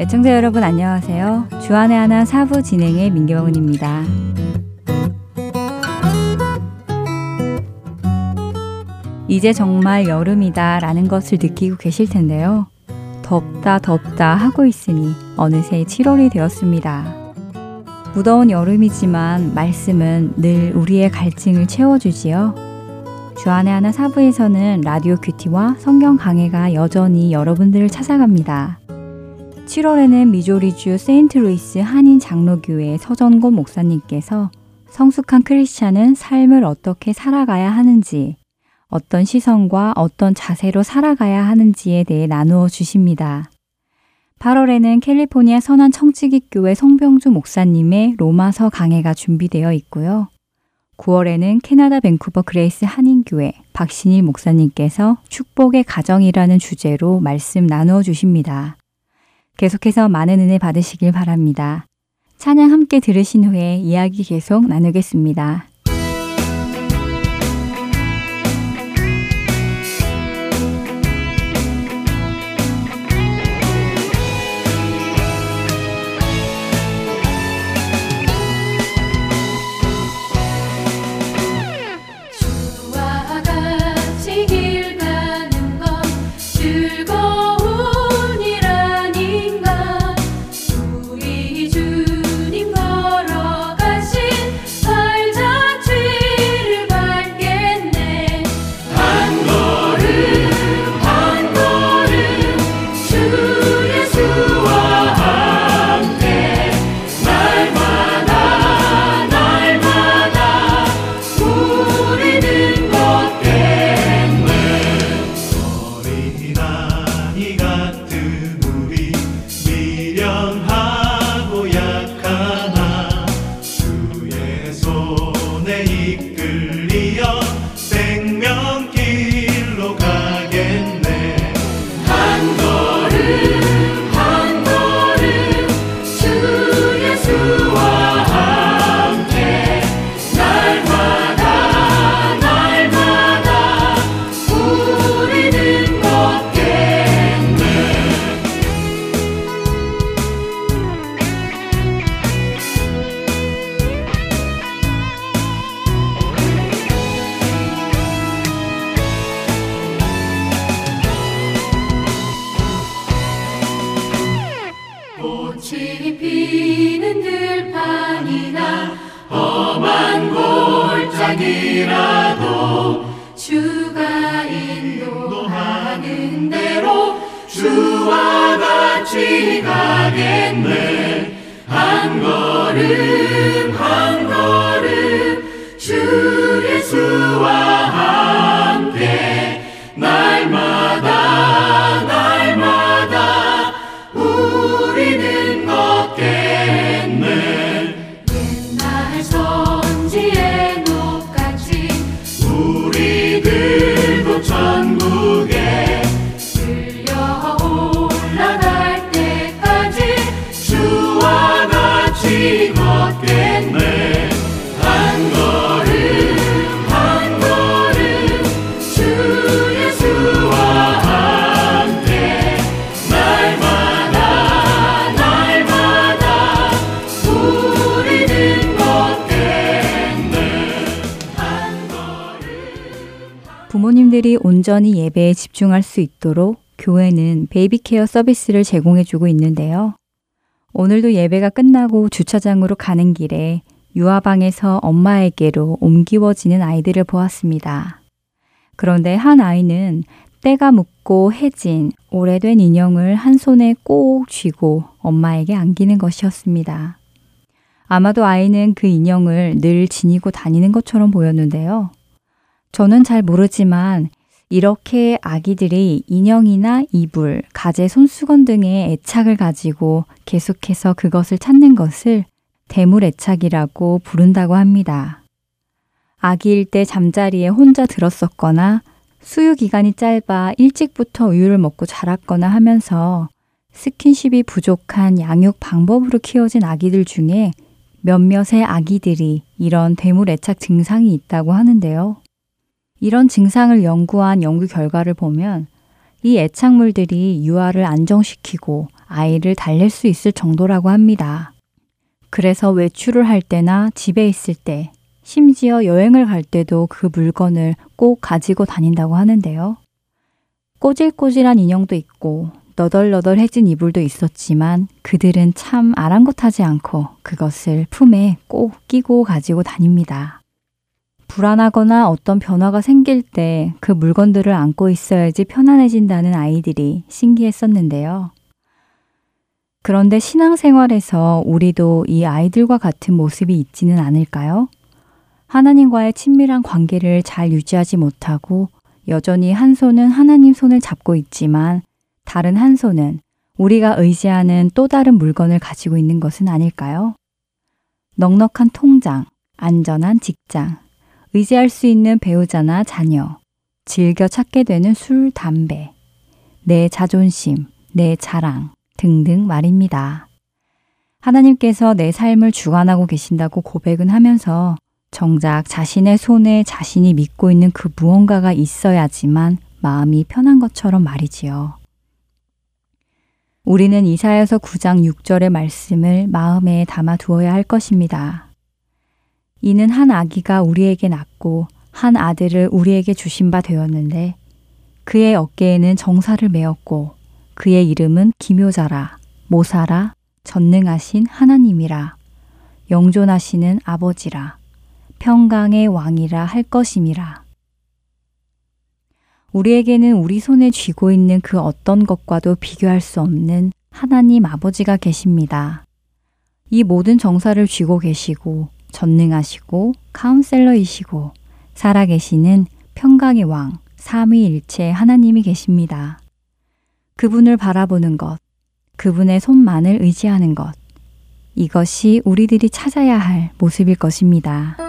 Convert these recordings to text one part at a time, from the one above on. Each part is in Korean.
애청자 여러분 안녕하세요. 주안의 하나 사부 진행의 민경은입니다. 이제 정말 여름이다 라는 것을 느끼고 계실 텐데요. 덥다 덥다 하고 있으니 어느새 7월이 되었습니다. 무더운 여름이지만 말씀은 늘 우리의 갈증을 채워주지요. 주안의 하나 사부에서는 라디오 큐티와 성경 강해가 여전히 여러분들을 찾아갑니다. 7월에는 미조리주 세인트루이스 한인 장로교회 서전곤 목사님께서 성숙한 크리스찬은 삶을 어떻게 살아가야 하는지, 어떤 시선과 어떤 자세로 살아가야 하는지에 대해 나누어 주십니다. 8월에는 캘리포니아 선한 청지기교회 성병주 목사님의 로마서 강해가 준비되어 있고요. 9월에는 캐나다 밴쿠버 그레이스 한인교회 박신일 목사님께서 축복의 가정이라는 주제로 말씀 나누어 주십니다. 계속해서 많은 은혜 받으시길 바랍니다. 찬양 함께 들으신 후에 이야기 계속 나누겠습니다. 부 온전히 예배에 집중할 수 있도록 교회는 baby care 서비스를 제공해주고 있는데요. 오늘도 예배가 끝나고 주차장으로 가는 길에 유아방에서 엄마에게로 옮겨지는 아이들을 보았습니다. 그런데 한 아이는 때가 묻고 해진 오래된 인형을 한 손에 꼭 쥐고 엄마에게 안기는 것이었습니다. 아마도 아이는 그 인형을 늘 지니고 다니는 것처럼 보였는데요. 저는 잘 모르지만 이렇게 아기들이 인형이나 이불, 가재 손수건 등의 애착을 가지고 계속해서 그것을 찾는 것을 대물 애착이라고 부른다고 합니다. 아기일 때 잠자리에 혼자 들었었거나 수유 기간이 짧아 일찍부터 우유를 먹고 자랐거나 하면서 스킨십이 부족한 양육 방법으로 키워진 아기들 중에 몇몇의 아기들이 이런 대물 애착 증상이 있다고 하는데요. 이런 증상을 연구한 연구 결과를 보면 이 애착물들이 유아를 안정시키고 아이를 달랠 수 있을 정도라고 합니다. 그래서 외출을 할 때나 집에 있을 때, 심지어 여행을 갈 때도 그 물건을 꼭 가지고 다닌다고 하는데요. 꼬질꼬질한 인형도 있고 너덜너덜해진 이불도 있었지만 그들은 참 아랑곳하지 않고 그것을 품에 꼭 끼고 가지고 다닙니다. 불안하거나 어떤 변화가 생길 때 그 물건들을 안고 있어야지 편안해진다는 아이들이 신기했었는데요. 그런데 신앙생활에서 우리도 이 아이들과 같은 모습이 있지는 않을까요? 하나님과의 친밀한 관계를 잘 유지하지 못하고 여전히 한 손은 하나님 손을 잡고 있지만 다른 한 손은 우리가 의지하는 또 다른 물건을 가지고 있는 것은 아닐까요? 넉넉한 통장, 안전한 직장, 의지할 수 있는 배우자나 자녀, 즐겨 찾게 되는 술, 담배, 내 자존심, 내 자랑 등등 말입니다. 하나님께서 내 삶을 주관하고 계신다고 고백은 하면서 정작 자신의 손에 자신이 믿고 있는 그 무언가가 있어야지만 마음이 편한 것처럼 말이지요. 우리는 이사야서 9장 6절의 말씀을 마음에 담아 두어야 할 것입니다. 이는 한 아기가 우리에게 낳고 한 아들을 우리에게 주신 바 되었는데 그의 어깨에는 정사를 메었고 그의 이름은 기묘자라 모사라 전능하신 하나님이라 영존하시는 아버지라 평강의 왕이라 할 것임이라. 우리에게는 우리 손에 쥐고 있는 그 어떤 것과도 비교할 수 없는 하나님 아버지가 계십니다. 이 모든 정사를 쥐고 계시고 전능하시고 카운셀러이시고 살아계시는 평강의 왕 삼위일체 하나님이 계십니다. 그분을 바라보는 것, 그분의 손만을 의지하는 것, 이것이 우리들이 찾아야 할 모습일 것입니다.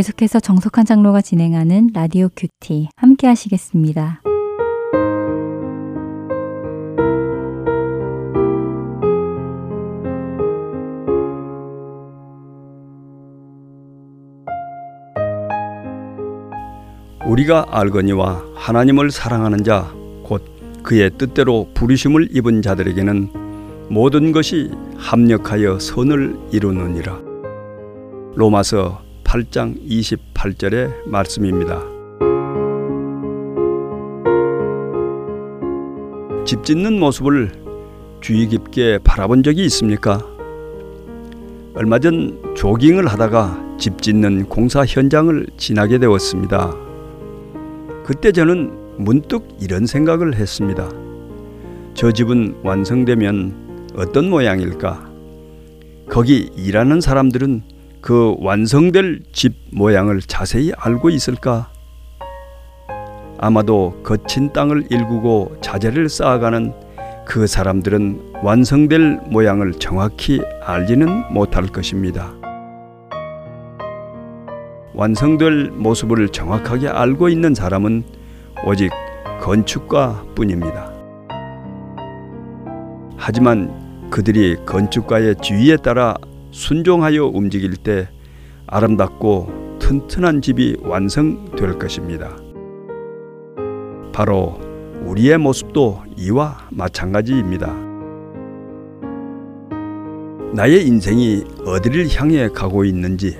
계속해서 정석한 장로가 진행하는 라디오 큐티 함께 하시겠습니다. 우리가 알거니와 하나님을 사랑하는 자 곧 그의 뜻대로 부르심을 입은 자들에게는 모든 것이 합력하여 선을 이루느니라. 로마서 8장 28절의 말씀입니다. 집 짓는 모습을 주의 깊게 바라본 적이 있습니까? 얼마 전 조깅을 하다가 집 짓는 공사 현장을 지나게 되었습니다. 그때 저는 문득 이런 생각을 했습니다. 저 집은 완성되면 어떤 모양일까? 거기 일하는 사람들은 그 완성될 집 모양을 자세히 알고 있을까? 아마도 거친 땅을 일구고 자재를 쌓아가는 그 사람들은 완성될 모양을 정확히 알지는 못할 것입니다. 완성될 모습을 정확하게 알고 있는 사람은 오직 건축가 뿐입니다. 하지만 그들이 건축가의 주의에 따라 순종하여 움직일 때 아름답고 튼튼한 집이 완성될 것입니다. 바로 우리의 모습도 이와 마찬가지입니다. 나의 인생이 어디를 향해 가고 있는지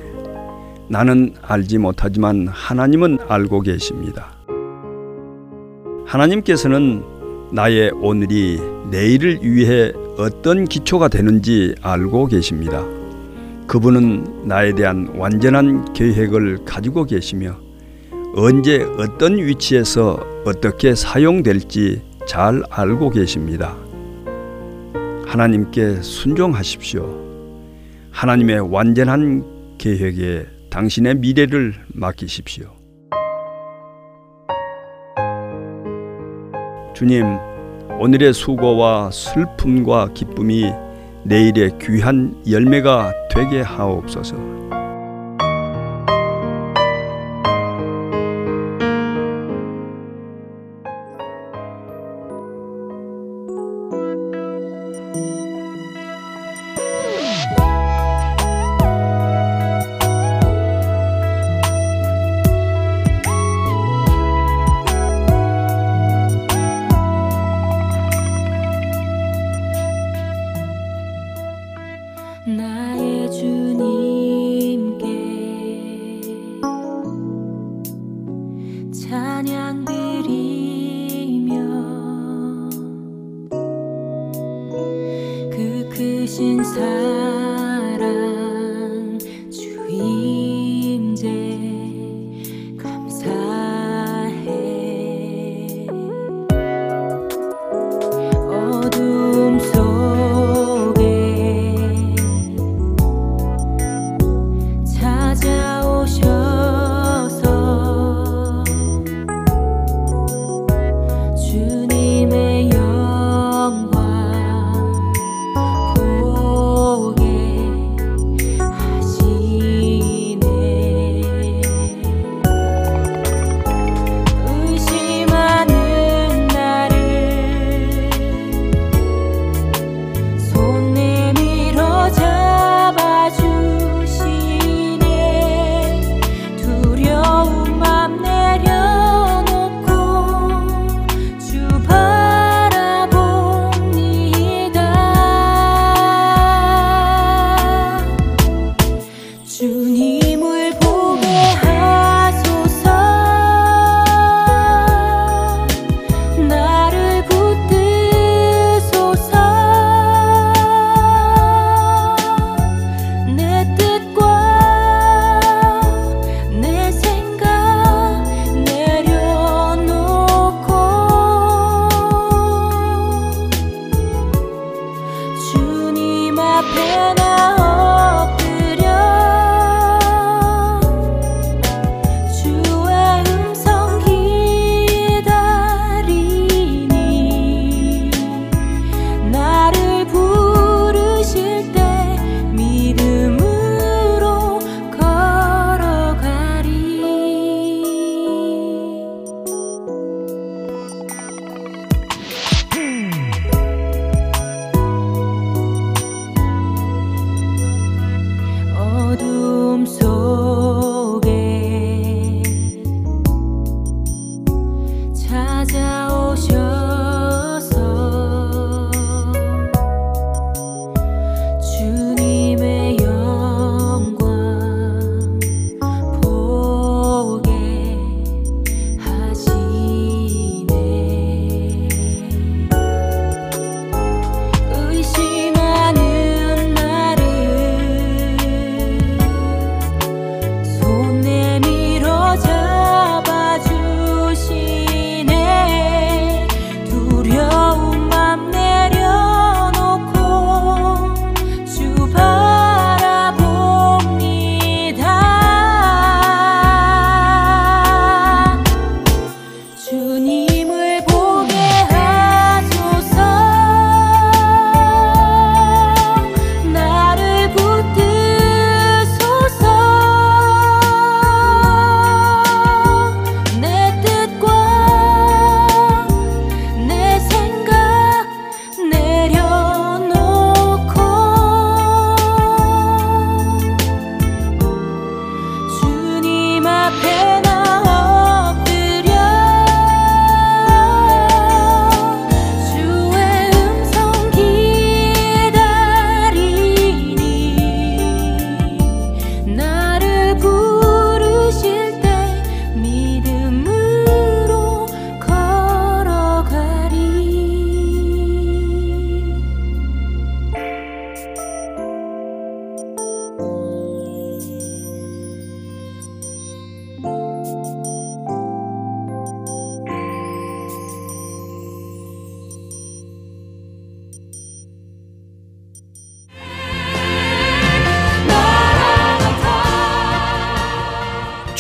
나는 알지 못하지만 하나님은 알고 계십니다. 하나님께서는 나의 오늘이 내일을 위해 어떤 기초가 되는지 알고 계십니다. 그분은 나에 대한 완전한 계획을 가지고 계시며 언제 어떤 위치에서 어떻게 사용될지 잘 알고 계십니다. 하나님께 순종하십시오. 하나님의 완전한 계획에 당신의 미래를 맡기십시오. 주님, 오늘의 수고와 슬픔과 기쁨이 내일의 귀한 열매가 되게 하옵소서.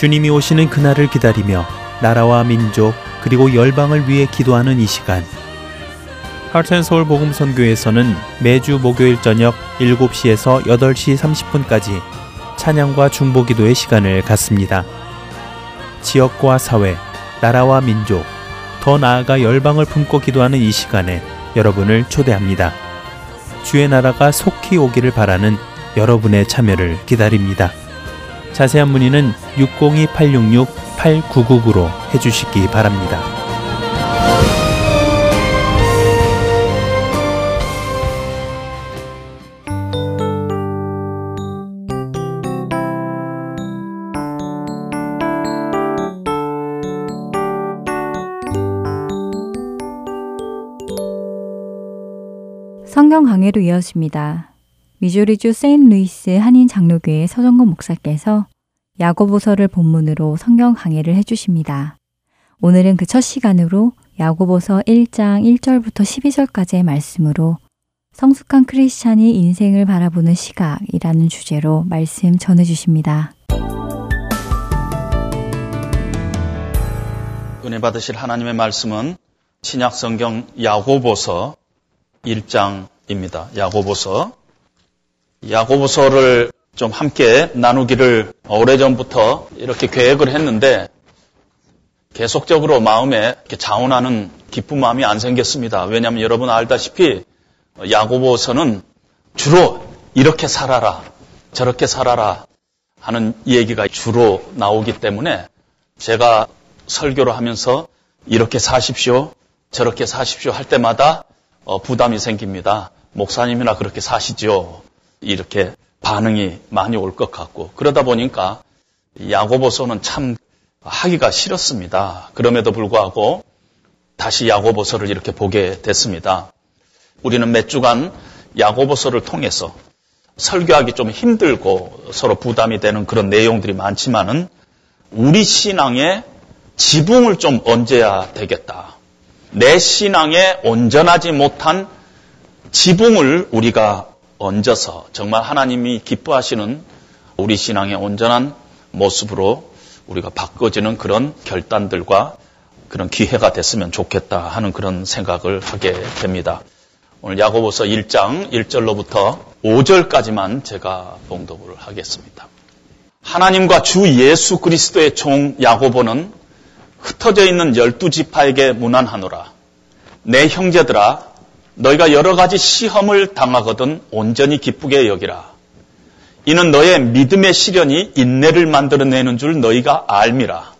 주님이 오시는 그날을 기다리며 나라와 민족 그리고 열방을 위해 기도하는 이 시간. 하트앤 서울 복음 선교에서는 매주 목요일 저녁 7시에서 8시 30분까지 찬양과 중보 기도의 시간을 갖습니다. 지역과 사회, 나라와 민족, 더 나아가 열방을 품고 기도하는 이 시간에 여러분을 초대합니다. 주의 나라가 속히 오기를 바라는 여러분의 참여를 기다립니다. 자세한 문의는 602-866-8999로 해주시기 바랍니다. 성경 강해로 이어집니다. 미주리주 세인루이스 한인 장로교회 서정건 목사께서 야고보서를 본문으로 성경 강해를 해주십니다. 오늘은 그 첫 시간으로 야고보서 1장 1절부터 12절까지의 말씀으로 성숙한 크리스찬이 인생을 바라보는 시각이라는 주제로 말씀 전해주십니다. 은혜 받으실 하나님의 말씀은 신약 성경 야고보서 1장입니다. 야고보서. 야고보서를 좀 함께 나누기를 오래전부터 이렇게 계획을 했는데 계속적으로 마음에 자원하는 기쁜 마음이 안 생겼습니다. 왜냐하면 여러분 알다시피 야고보서는 주로 이렇게 살아라, 저렇게 살아라 하는 얘기가 주로 나오기 때문에 제가 설교를 하면서 이렇게 사십시오, 저렇게 사십시오 할 때마다 어, 부담이 생깁니다. 목사님이나 그렇게 사시죠. 이렇게 반응이 많이 올 것 같고 그러다 보니까 야고보서는 참 하기가 싫었습니다. 그럼에도 불구하고 다시 야고보서를 이렇게 보게 됐습니다. 우리는 몇 주간 야고보서를 통해서 설교하기 좀 힘들고 서로 부담이 되는 그런 내용들이 많지만은 우리 신앙의 지붕을 좀 얹어야 되겠다. 내 신앙에 온전하지 못한 지붕을 우리가 얹어서 정말 하나님이 기뻐하시는 우리 신앙의 온전한 모습으로 우리가 바꿔지는 그런 결단들과 그런 기회가 됐으면 좋겠다 하는 그런 생각을 하게 됩니다. 오늘 야고보서 1장 1절로부터 5절까지만 제가 봉독을 하겠습니다. 하나님과 주 예수 그리스도의 종 야고보는 흩어져 있는 열두 지파에게 문안하노라. 내 형제들아, 너희가 여러 가지 시험을 당하거든 온전히 기쁘게 여기라. 이는 너의 믿음의 시련이 인내를 만들어내는 줄 너희가 알미라.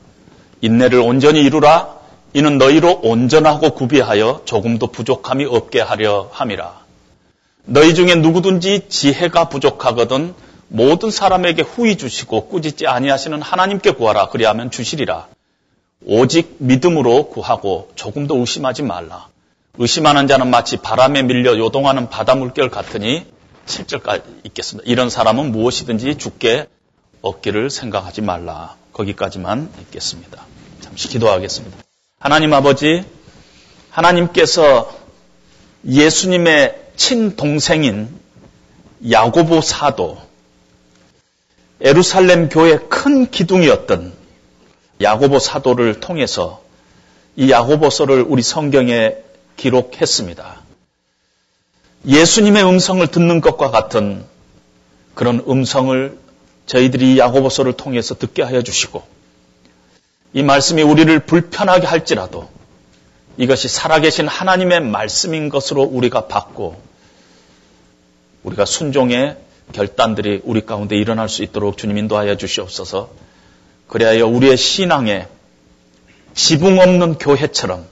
인내를 온전히 이루라. 이는 너희로 온전하고 구비하여 조금도 부족함이 없게 하려 함이라. 너희 중에 누구든지 지혜가 부족하거든 모든 사람에게 후히 주시고 꾸짖지 아니하시는 하나님께 구하라. 그리하면 주시리라. 오직 믿음으로 구하고 조금도 의심하지 말라. 의심하는 자는 마치 바람에 밀려 요동하는 바다 물결 같으니 7절까지 있겠습니다. 이런 사람은 무엇이든지 죽게 얻기를 생각하지 말라. 거기까지만 읽겠습니다. 잠시 기도하겠습니다. 하나님 아버지, 하나님께서 예수님의 친동생인 야고보 사도, 에루살렘 교회 큰 기둥이었던 야고보 사도를 통해서 이 야고보서를 우리 성경에 기록했습니다. 예수님의 음성을 듣는 것과 같은 그런 음성을 저희들이 야고보서를 통해서 듣게 하여 주시고 이 말씀이 우리를 불편하게 할지라도 이것이 살아계신 하나님의 말씀인 것으로 우리가 받고 우리가 순종의 결단들이 우리 가운데 일어날 수 있도록 주님 인도하여 주시옵소서. 그래야 우리의 신앙에 지붕 없는 교회처럼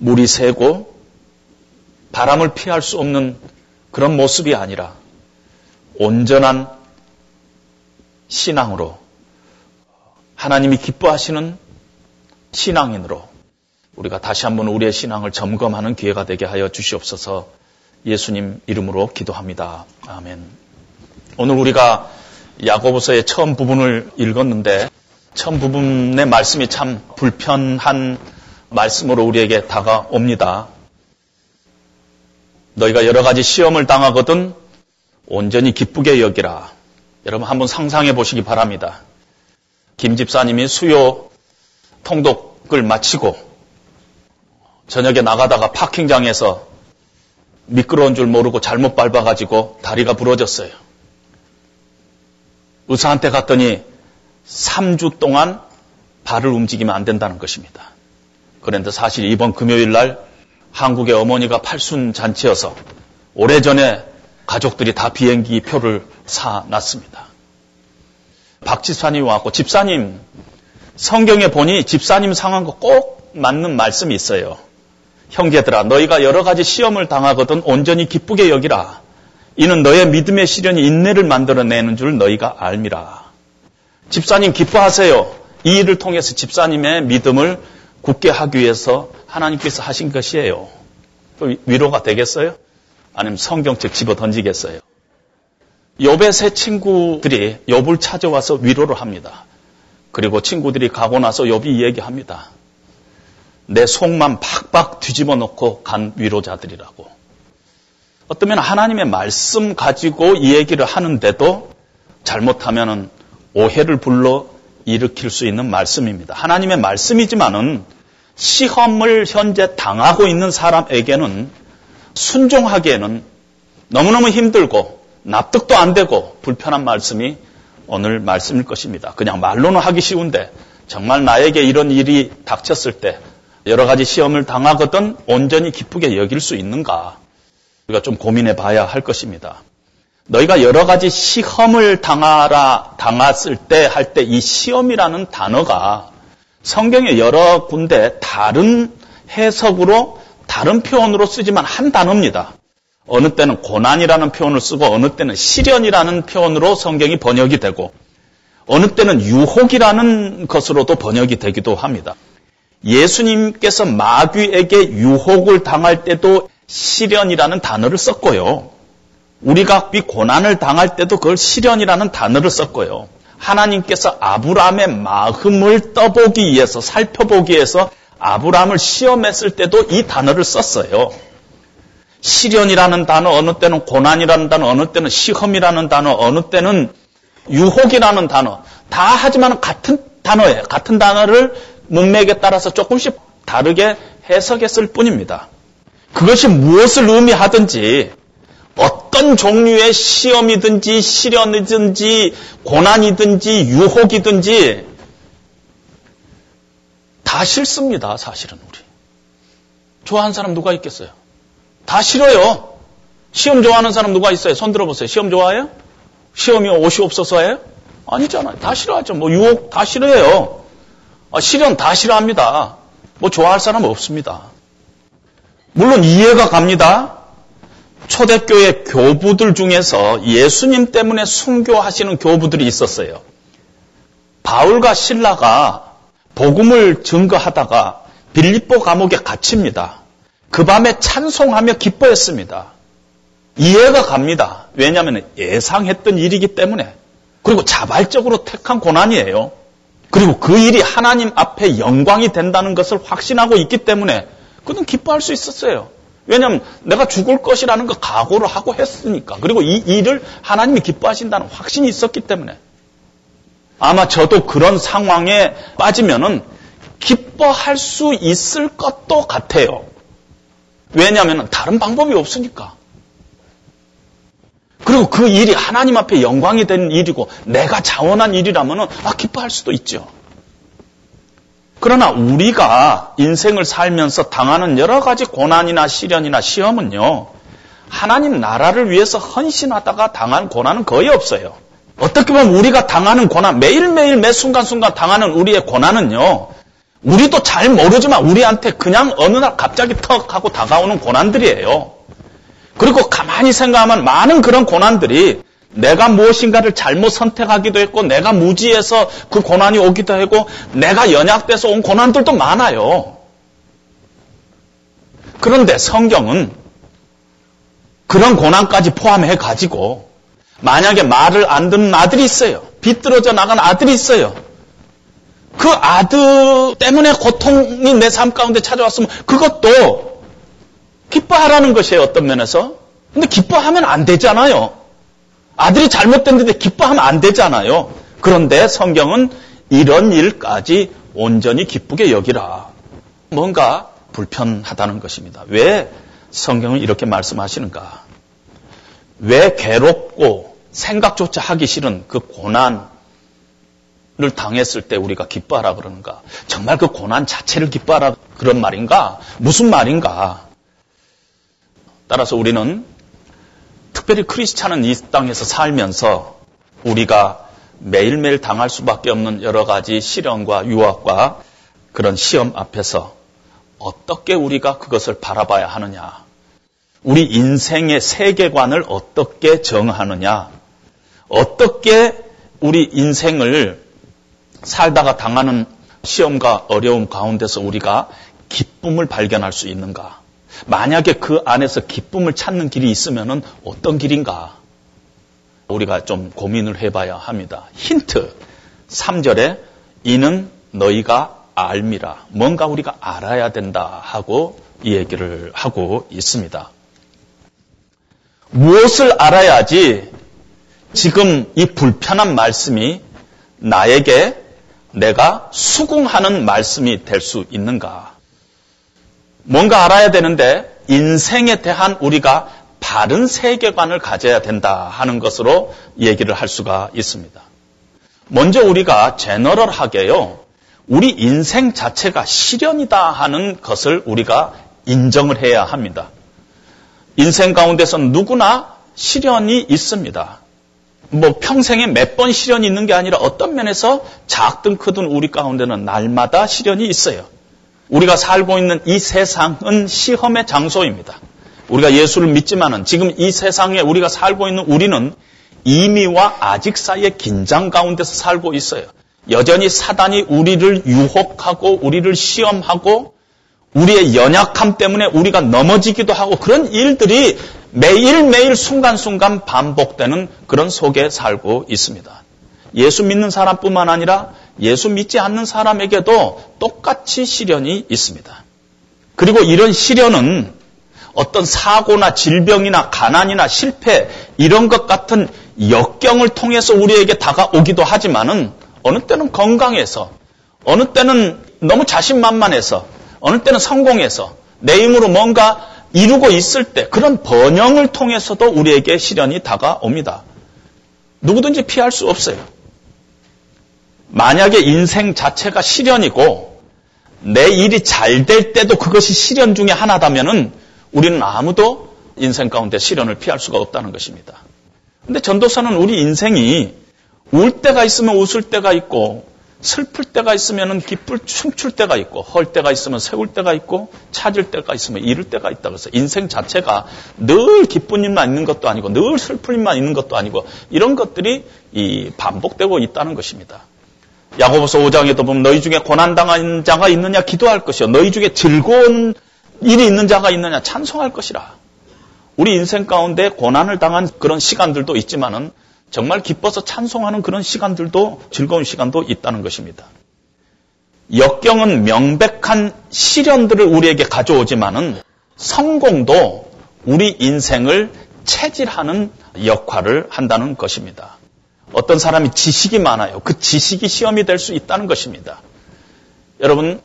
물이 새고 바람을 피할 수 없는 그런 모습이 아니라 온전한 신앙으로 하나님이 기뻐하시는 신앙인으로 우리가 다시 한번 우리의 신앙을 점검하는 기회가 되게 하여 주시옵소서 예수님 이름으로 기도합니다. 아멘. 오늘 우리가 야고보서의 처음 부분을 읽었는데 처음 부분의 말씀이 참 불편한 말씀으로 우리에게 다가옵니다. 너희가 여러 가지 시험을 당하거든 온전히 기쁘게 여기라. 여러분 한번 상상해 보시기 바랍니다. 김 집사님이 수요 통독을 마치고 저녁에 나가다가 파킹장에서 미끄러운 줄 모르고 잘못 밟아가지고 다리가 부러졌어요. 의사한테 갔더니 3주 동안 발을 움직이면 안 된다는 것입니다. 그런데 사실 이번 금요일 날 한국의 어머니가 팔순 잔치여서 오래전에 가족들이 다 비행기 표를 사놨습니다. 박 집사님이 왔고 집사님 성경에 보니 집사님 상황과 꼭 맞는 말씀이 있어요. 형제들아 너희가 여러 가지 시험을 당하거든 온전히 기쁘게 여기라. 이는 너의 믿음의 시련이 인내를 만들어내는 줄 너희가 알미라. 집사님 기뻐하세요. 이 일을 통해서 집사님의 믿음을 굳게 하기 위해서 하나님께서 하신 것이에요. 또 위로가 되겠어요? 아니면 성경책 집어 던지겠어요? 욥의 세 친구들이 욥을 찾아와서 위로를 합니다. 그리고 친구들이 가고 나서 욥이 얘기합니다. 내 속만 팍팍 뒤집어 놓고 간 위로자들이라고. 어쩌면 하나님의 말씀 가지고 이 얘기를 하는데도 잘못하면 오해를 불러 일으킬 수 있는 말씀입니다. 하나님의 말씀이지만은 시험을 현재 당하고 있는 사람에게는 순종하기에는 너무너무 힘들고 납득도 안 되고 불편한 말씀이 오늘 말씀일 것입니다. 그냥 말로는 하기 쉬운데 정말 나에게 이런 일이 닥쳤을 때 여러 가지 시험을 당하거든 온전히 기쁘게 여길 수 있는가 우리가 좀 고민해 봐야 할 것입니다. 너희가 여러 가지 시험을 당하라 당했을 때 할 때 이 시험이라는 단어가 성경의 여러 군데 다른 해석으로 다른 표현으로 쓰지만 한 단어입니다. 어느 때는 고난이라는 표현을 쓰고 어느 때는 시련이라는 표현으로 성경이 번역이 되고 어느 때는 유혹이라는 것으로도 번역이 되기도 합니다. 예수님께서 마귀에게 유혹을 당할 때도 시련이라는 단어를 썼고요. 우리가 이 고난을 당할 때도 그걸 시련이라는 단어를 썼고요. 하나님께서 아브라함의 마음을 떠보기 위해서 살펴보기 위해서 아브라함을 시험했을 때도 이 단어를 썼어요. 시련이라는 단어, 어느 때는 고난이라는 단어, 어느 때는 시험이라는 단어, 어느 때는 유혹이라는 단어. 다 하지만 같은 단어예요. 같은 단어를 문맥에 따라서 조금씩 다르게 해석했을 뿐입니다. 그것이 무엇을 의미하든지 어떤 종류의 시험이든지 시련이든지 고난이든지 유혹이든지 다 싫습니다. 사실은 우리. 좋아하는 사람 누가 있겠어요? 다 싫어요. 시험 좋아하는 사람 누가 있어요? 손 들어보세요. 시험 좋아해요? 시험이 옷이 없어서예요? 아니잖아요. 다 싫어하죠. 뭐 유혹 다 싫어해요. 아, 시련 다 싫어합니다. 뭐 좋아할 사람 없습니다. 물론 이해가 갑니다. 초대교회 교부들 중에서 예수님 때문에 순교하시는 교부들이 있었어요. 바울과 신라가 복음을 증거하다가 빌립보 감옥에 갇힙니다. 그 밤에 찬송하며 기뻐했습니다. 이해가 갑니다. 왜냐하면 예상했던 일이기 때문에. 그리고 자발적으로 택한 고난이에요. 그리고 그 일이 하나님 앞에 영광이 된다는 것을 확신하고 있기 때문에 그는 기뻐할 수 있었어요. 왜냐하면 내가 죽을 것이라는 거 각오를 하고 했으니까. 그리고 이 일을 하나님이 기뻐하신다는 확신이 있었기 때문에. 아마 저도 그런 상황에 빠지면은 기뻐할 수 있을 것도 같아요. 왜냐하면 다른 방법이 없으니까. 그리고 그 일이 하나님 앞에 영광이 되는 일이고 내가 자원한 일이라면 아 기뻐할 수도 있죠. 그러나 우리가 인생을 살면서 당하는 여러 가지 고난이나 시련이나 시험은요. 하나님 나라를 위해서 헌신하다가 당한 고난은 거의 없어요. 어떻게 보면 우리가 당하는 고난, 매일매일 매 순간순간 당하는 우리의 고난은요. 우리도 잘 모르지만 우리한테 그냥 어느 날 갑자기 턱 하고 다가오는 고난들이에요. 그리고 가만히 생각하면 많은 그런 고난들이 내가 무엇인가를 잘못 선택하기도 했고 내가 무지해서 그 고난이 오기도 하고 내가 연약돼서 온 고난들도 많아요. 그런데 성경은 그런 고난까지 포함해 가지고 만약에 말을 안 듣는 아들이 있어요. 비뚤어져 나간 아들이 있어요. 그 아들 때문에 고통이 내 삶 가운데 찾아왔으면 그것도 기뻐하라는 것이에요. 어떤 면에서. 근데 기뻐하면 안 되잖아요. 아들이 잘못됐는데 기뻐하면 안 되잖아요. 그런데 성경은 이런 일까지 온전히 기쁘게 여기라. 뭔가 불편하다는 것입니다. 왜 성경은 이렇게 말씀하시는가? 왜 괴롭고 생각조차 하기 싫은 그 고난을 당했을 때 우리가 기뻐하라 그러는가? 정말 그 고난 자체를 기뻐하라 그런 말인가? 무슨 말인가? 따라서 우리는 특별히 크리스찬은 이 땅에서 살면서 우리가 매일매일 당할 수밖에 없는 여러 가지 시련과 유혹과 그런 시험 앞에서 어떻게 우리가 그것을 바라봐야 하느냐. 우리 인생의 세계관을 어떻게 정하느냐. 어떻게 우리 인생을 살다가 당하는 시험과 어려움 가운데서 우리가 기쁨을 발견할 수 있는가? 만약에 그 안에서 기쁨을 찾는 길이 있으면 어떤 길인가? 우리가 좀 고민을 해봐야 합니다. 힌트. 3절에 이는 너희가 알미라. 뭔가 우리가 알아야 된다 하고 이 얘기를 하고 있습니다. 무엇을 알아야지 지금 이 불편한 말씀이 나에게 내가 수긍하는 말씀이 될 수 있는가? 뭔가 알아야 되는데 인생에 대한 우리가 바른 세계관을 가져야 된다 하는 것으로 얘기를 할 수가 있습니다. 먼저 우리가 제너럴하게요. 우리 인생 자체가 시련이다 하는 것을 우리가 인정을 해야 합니다. 인생 가운데서 누구나 시련이 있습니다. 뭐 평생에 몇 번 시련이 있는 게 아니라 어떤 면에서 작든 크든 우리 가운데는 날마다 시련이 있어요. 우리가 살고 있는 이 세상은 시험의 장소입니다. 우리가 예수를 믿지만은 지금 이 세상에 우리가 살고 있는 우리는 이미와 아직 사이의 긴장 가운데서 살고 있어요. 여전히 사단이 우리를 유혹하고 우리를 시험하고 우리의 연약함 때문에 우리가 넘어지기도 하고 그런 일들이 매일매일 순간순간 반복되는 그런 속에 살고 있습니다. 예수 믿는 사람뿐만 아니라 예수 믿지 않는 사람에게도 똑같이 시련이 있습니다. 그리고 이런 시련은 어떤 사고나 질병이나 가난이나 실패 이런 것 같은 역경을 통해서 우리에게 다가오기도 하지만은 어느 때는 건강해서 어느 때는 너무 자신만만해서 어느 때는 성공해서 내 힘으로 뭔가 이루고 있을 때 그런 번영을 통해서도 우리에게 시련이 다가옵니다. 누구든지 피할 수 없어요. 만약에 인생 자체가 시련이고 내 일이 잘 될 때도 그것이 시련 중에 하나다면은 우리는 아무도 인생 가운데 시련을 피할 수가 없다는 것입니다. 근데 전도사는 우리 인생이 울 때가 있으면 웃을 때가 있고 슬플 때가 있으면 기쁠 춤출 때가 있고 헐 때가 있으면 세울 때가 있고 찾을 때가 있으면 잃을 때가 있다 그래서 인생 자체가 늘 기쁜 일만 있는 것도 아니고 늘 슬픈 일만 있는 것도 아니고 이런 것들이 이 반복되고 있다는 것입니다. 야고보서 5장에도 보면 너희 중에 고난 당한 자가 있느냐 기도할 것이요 너희 중에 즐거운 일이 있는 자가 있느냐 찬송할 것이라. 우리 인생 가운데 고난을 당한 그런 시간들도 있지만은 정말 기뻐서 찬송하는 그런 시간들도 즐거운 시간도 있다는 것입니다. 역경은 명백한 시련들을 우리에게 가져오지만은 성공도 우리 인생을 체질하는 역할을 한다는 것입니다. 어떤 사람이 지식이 많아요. 그 지식이 시험이 될 수 있다는 것입니다. 여러분,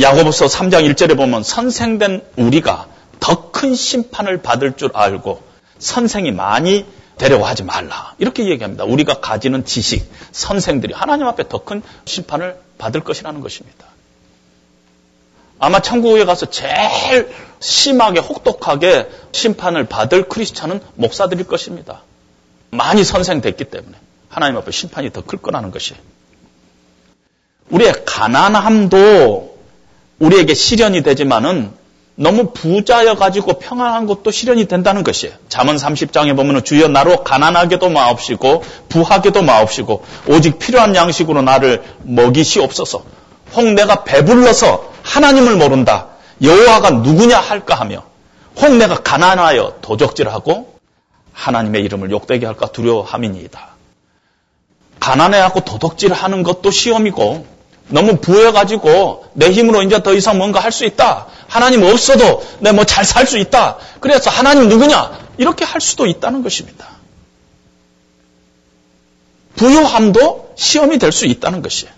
야고보서 3장 1절에 보면 선생된 우리가 더 큰 심판을 받을 줄 알고 선생이 많이 데려하지 말라. 이렇게 얘기합니다. 우리가 가지는 지식, 선생들이 하나님 앞에 더 큰 심판을 받을 것이라는 것입니다. 아마 천국에 가서 제일 심하게 혹독하게 심판을 받을 크리스찬은 목사들일 것입니다. 많이 선생됐기 때문에 하나님 앞에 심판이 더 클 거라는 것이. 우리의 가난함도 우리에게 시련이 되지만은 너무 부자여 가지고 평안한 것도 실현이 된다는 것이에요. 잠언 30장에 보면 주여 나로 가난하게도 마옵시고 부하게도 마옵시고 오직 필요한 양식으로 나를 먹이시옵소서. 혹 내가 배불러서 하나님을 모른다. 여호와가 누구냐 할까 하며 혹 내가 가난하여 도적질하고 하나님의 이름을 욕되게 할까 두려워함이니이다. 가난해하고 도덕질 하는 것도 시험이고 너무 부여가지고 내 힘으로 이제 더 이상 뭔가 할 수 있다. 하나님 없어도 내 뭐 잘 살 수 있다. 그래서 하나님 누구냐? 이렇게 할 수도 있다는 것입니다. 부유함도 시험이 될 수 있다는 것이에요.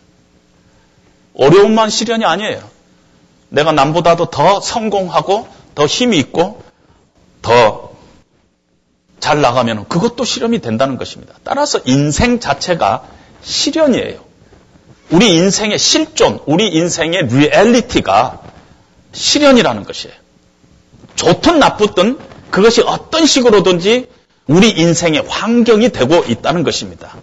어려움만 시련이 아니에요. 내가 남보다도 더 성공하고 더 힘이 있고 더 잘 나가면 그것도 실험이 된다는 것입니다. 따라서 인생 자체가 시련이에요. 우리 인생의 실존, 우리 인생의 리얼리티가 시련이라는 것이에요. 좋든 나쁘든 그것이 어떤 식으로든지 우리 인생의 환경이 되고 있다는 것입니다.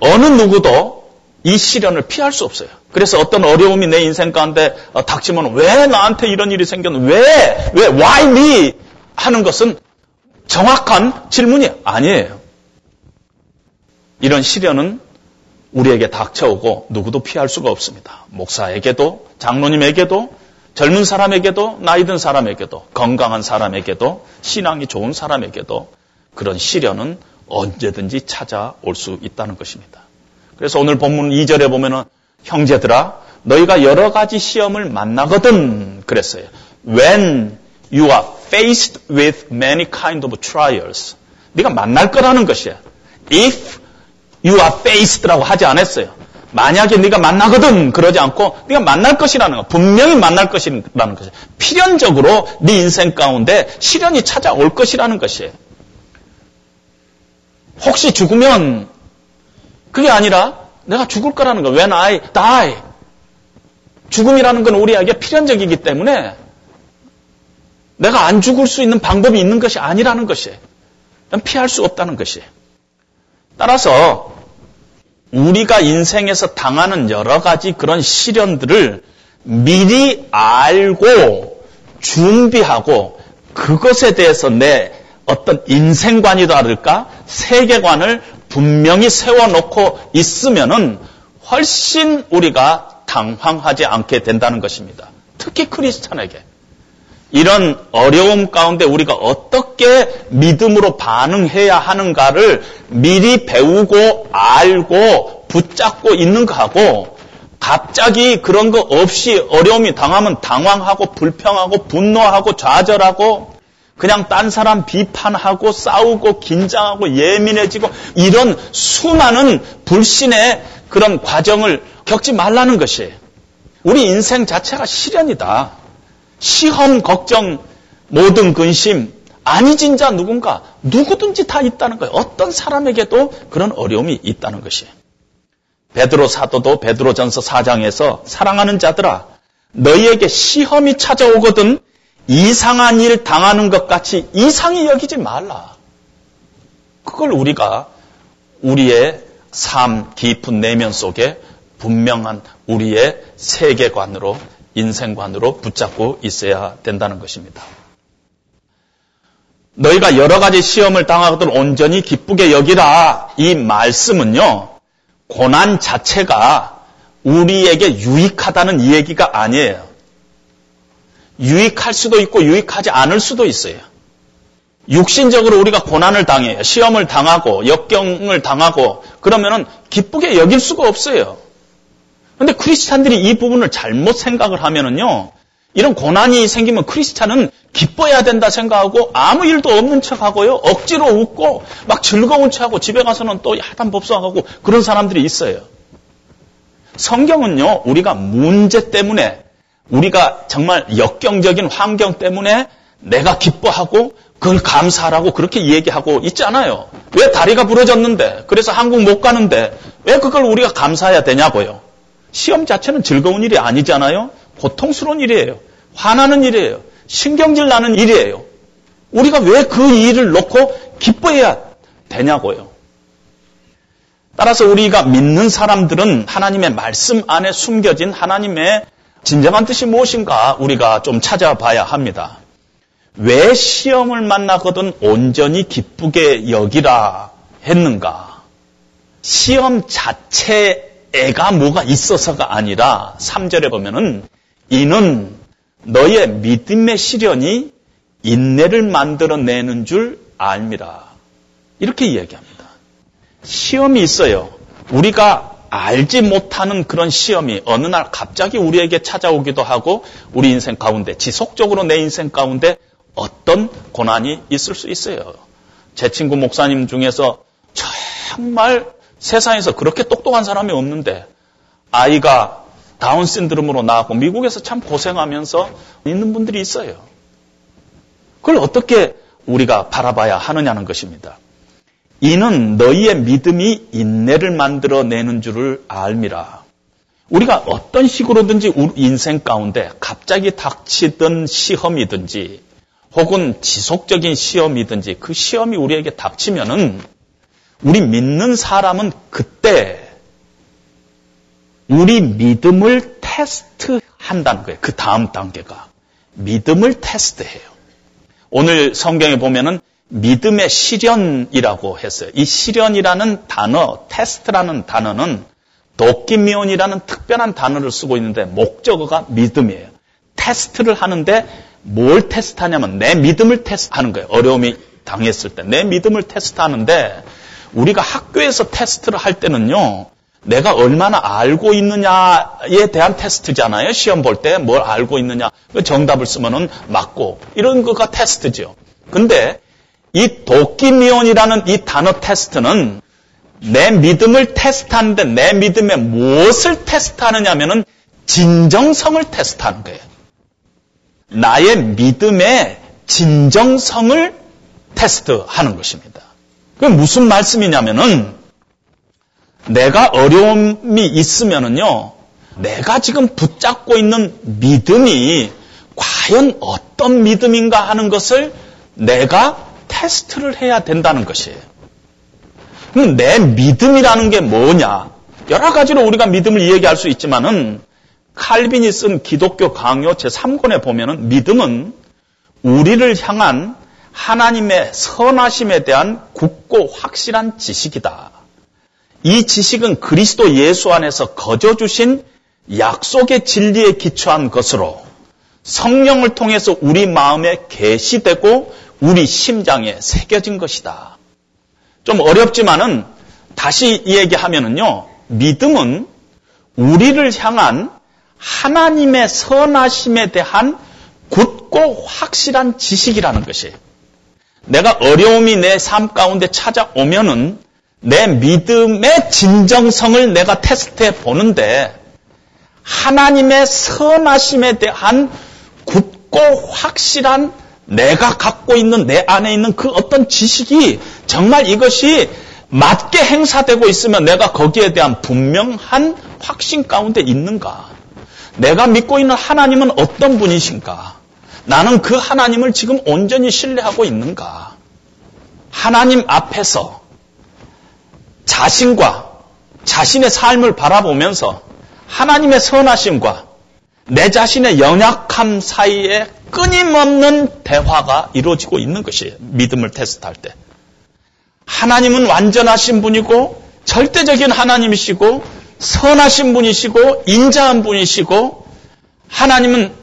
어느 누구도 이 시련을 피할 수 없어요. 그래서 어떤 어려움이 내 인생 가운데 어, 닥치면 왜 나한테 이런 일이 생겼는 왜, 왜, why me? 하는 것은 정확한 질문이 아니에요. 이런 시련은 우리에게 닥쳐오고 누구도 피할 수가 없습니다. 목사에게도, 장로님에게도, 젊은 사람에게도, 나이 든 사람에게도, 건강한 사람에게도, 신앙이 좋은 사람에게도 그런 시련은 언제든지 찾아올 수 있다는 것입니다. 그래서 오늘 본문 2절에 보면은 형제들아 너희가 여러 가지 시험을 만나거든 그랬어요. When you are faced with many kind of trials. 네가 만날 거라는 것이야. If you are faced라고 하지 않았어요. 만약에 네가 만나거든 그러지 않고 네가 만날 것이라는 거 분명히 만날 것이라는 것이에요. 필연적으로 네 인생 가운데 시련이 찾아올 것이라는 것이에요. 혹시 죽으면 그게 아니라 내가 죽을 거라는 거. When I die. 죽음이라는 건 우리에게 필연적이기 때문에 내가 안 죽을 수 있는 방법이 있는 것이 아니라는 것이에요. 피할 수 없다는 것이에요. 따라서 우리가 인생에서 당하는 여러 가지 그런 시련들을 미리 알고 준비하고 그것에 대해서 내 어떤 인생관이 다를까 세계관을 분명히 세워놓고 있으면은 훨씬 우리가 당황하지 않게 된다는 것입니다. 특히 크리스찬에게. 이런 어려움 가운데 우리가 어떻게 믿음으로 반응해야 하는가를 미리 배우고 알고 붙잡고 있는가하고 갑자기 그런 거 없이 어려움이 당하면 당황하고 불평하고 분노하고 좌절하고 그냥 딴 사람 비판하고 싸우고 긴장하고 예민해지고 이런 수많은 불신의 그런 과정을 겪지 말라는 것이에요. 우리 인생 자체가 시련이다. 시험, 걱정, 모든 근심, 아니 진 자 누군가, 누구든지 다 있다는 거예요. 어떤 사람에게도 그런 어려움이 있다는 것이에요. 베드로 사도도 베드로전서 4장에서 사랑하는 자들아 너희에게 시험이 찾아오거든 이상한 일 당하는 것 같이 이상히 여기지 말라. 그걸 우리가 우리의 삶 깊은 내면 속에 분명한 우리의 세계관으로 인생관으로 붙잡고 있어야 된다는 것입니다. 너희가 여러 가지 시험을 당하거든 온전히 기쁘게 여기라. 이 말씀은요, 고난 자체가 우리에게 유익하다는 이 얘기가 아니에요. 유익할 수도 있고 유익하지 않을 수도 있어요. 육신적으로 우리가 고난을 당해요. 시험을 당하고 역경을 당하고 그러면은 기쁘게 여길 수가 없어요. 근데 크리스찬들이 이 부분을 잘못 생각을 하면은요. 이런 고난이 생기면 크리스찬은 기뻐해야 된다 생각하고 아무 일도 없는 척하고요. 억지로 웃고 막 즐거운 척하고 집에 가서는 또 야단 법석하고 그런 사람들이 있어요. 성경은요. 우리가 문제 때문에 우리가 정말 역경적인 환경 때문에 내가 기뻐하고 그걸 감사하라고 그렇게 얘기하고 있지 않아요. 왜 다리가 부러졌는데, 그래서 한국 못 가는데, 왜 그걸 우리가 감사해야 되냐고요. 시험 자체는 즐거운 일이 아니잖아요. 고통스러운 일이에요. 화나는 일이에요. 신경질 나는 일이에요. 우리가 왜 그 일을 놓고 기뻐해야 되냐고요. 따라서 우리가 믿는 사람들은 하나님의 말씀 안에 숨겨진 하나님의 진정한 뜻이 무엇인가 우리가 좀 찾아봐야 합니다. 왜 시험을 만나거든 온전히 기쁘게 여기라 했는가? 시험 자체 가 뭐가 있어서가 아니라 3절에 보면은 이는 너의 믿음의 시련이 인내를 만들어내는 줄 알미라. 이렇게 이야기합니다. 시험이 있어요. 우리가 알지 못하는 그런 시험이 어느 날 갑자기 우리에게 찾아오기도 하고 우리 인생 가운데 지속적으로 내 인생 가운데 어떤 고난이 있을 수 있어요. 제 친구 목사님 중에서 정말 세상에서 그렇게 똑똑한 사람이 없는데 아이가 다운 신드롬으로 나왔고 미국에서 참 고생하면서 있는 분들이 있어요. 그걸 어떻게 우리가 바라봐야 하느냐는 것입니다. 이는 너희의 믿음이 인내를 만들어내는 줄을 알미라. 우리가 어떤 식으로든지 인생 가운데 갑자기 닥치던 시험이든지 혹은 지속적인 시험이든지 그 시험이 우리에게 닥치면은 우리 믿는 사람은 그때 우리 믿음을 테스트한다는 거예요. 그 다음 단계가. 믿음을 테스트해요. 오늘 성경에 보면은 믿음의 시련이라고 했어요. 이 시련이라는 단어, 테스트라는 단어는 δοκίμιον이라는 특별한 단어를 쓰고 있는데 목적어가 믿음이에요. 테스트를 하는데 뭘 테스트하냐면 내 믿음을 테스트하는 거예요. 어려움이 당했을 때 내 믿음을 테스트하는데 우리가 학교에서 테스트를 할 때는요. 내가 얼마나 알고 있느냐에 대한 테스트잖아요. 시험 볼 때 뭘 알고 있느냐. 그 정답을 쓰면은 맞고 이런 거가 테스트죠. 근데 이 도끼미온이라는 이 단어 테스트는 내 믿음을 테스트하는데 내 믿음에 무엇을 테스트하느냐면은 진정성을 테스트하는 거예요. 나의 믿음의 진정성을 테스트하는 것입니다. 그게 무슨 말씀이냐면은 내가 어려움이 있으면은요, 내가 지금 붙잡고 있는 믿음이 과연 어떤 믿음인가 하는 것을 내가 테스트를 해야 된다는 것이에요. 그럼 내 믿음이라는 게 뭐냐? 여러 가지로 우리가 믿음을 이야기할 수 있지만은 칼빈이 쓴 기독교 강요 제3권에 보면은 믿음은 우리를 향한 하나님의 선하심에 대한 굳고 확실한 지식이다. 이 지식은 그리스도 예수 안에서 거저 주신 약속의 진리에 기초한 것으로 성령을 통해서 우리 마음에 계시되고 우리 심장에 새겨진 것이다. 좀 어렵지만은 다시 얘기하면은요. 믿음은 우리를 향한 하나님의 선하심에 대한 굳고 확실한 지식이라는 것이에요. 내가 어려움이 내 삶 가운데 찾아오면은 내 믿음의 진정성을 내가 테스트해 보는데 하나님의 선하심에 대한 굳고 확실한 내가 갖고 있는 내 안에 있는 그 어떤 지식이 정말 이것이 맞게 행사되고 있으면 내가 거기에 대한 분명한 확신 가운데 있는가? 내가 믿고 있는 하나님은 어떤 분이신가? 나는 그 하나님을 지금 온전히 신뢰하고 있는가? 하나님 앞에서 자신과 자신의 삶을 바라보면서 하나님의 선하심과 내 자신의 연약함 사이에 끊임없는 대화가 이루어지고 있는 것이에요. 믿음을 테스트할 때. 하나님은 완전하신 분이고 절대적인 하나님이시고 선하신 분이시고 인자한 분이시고 하나님은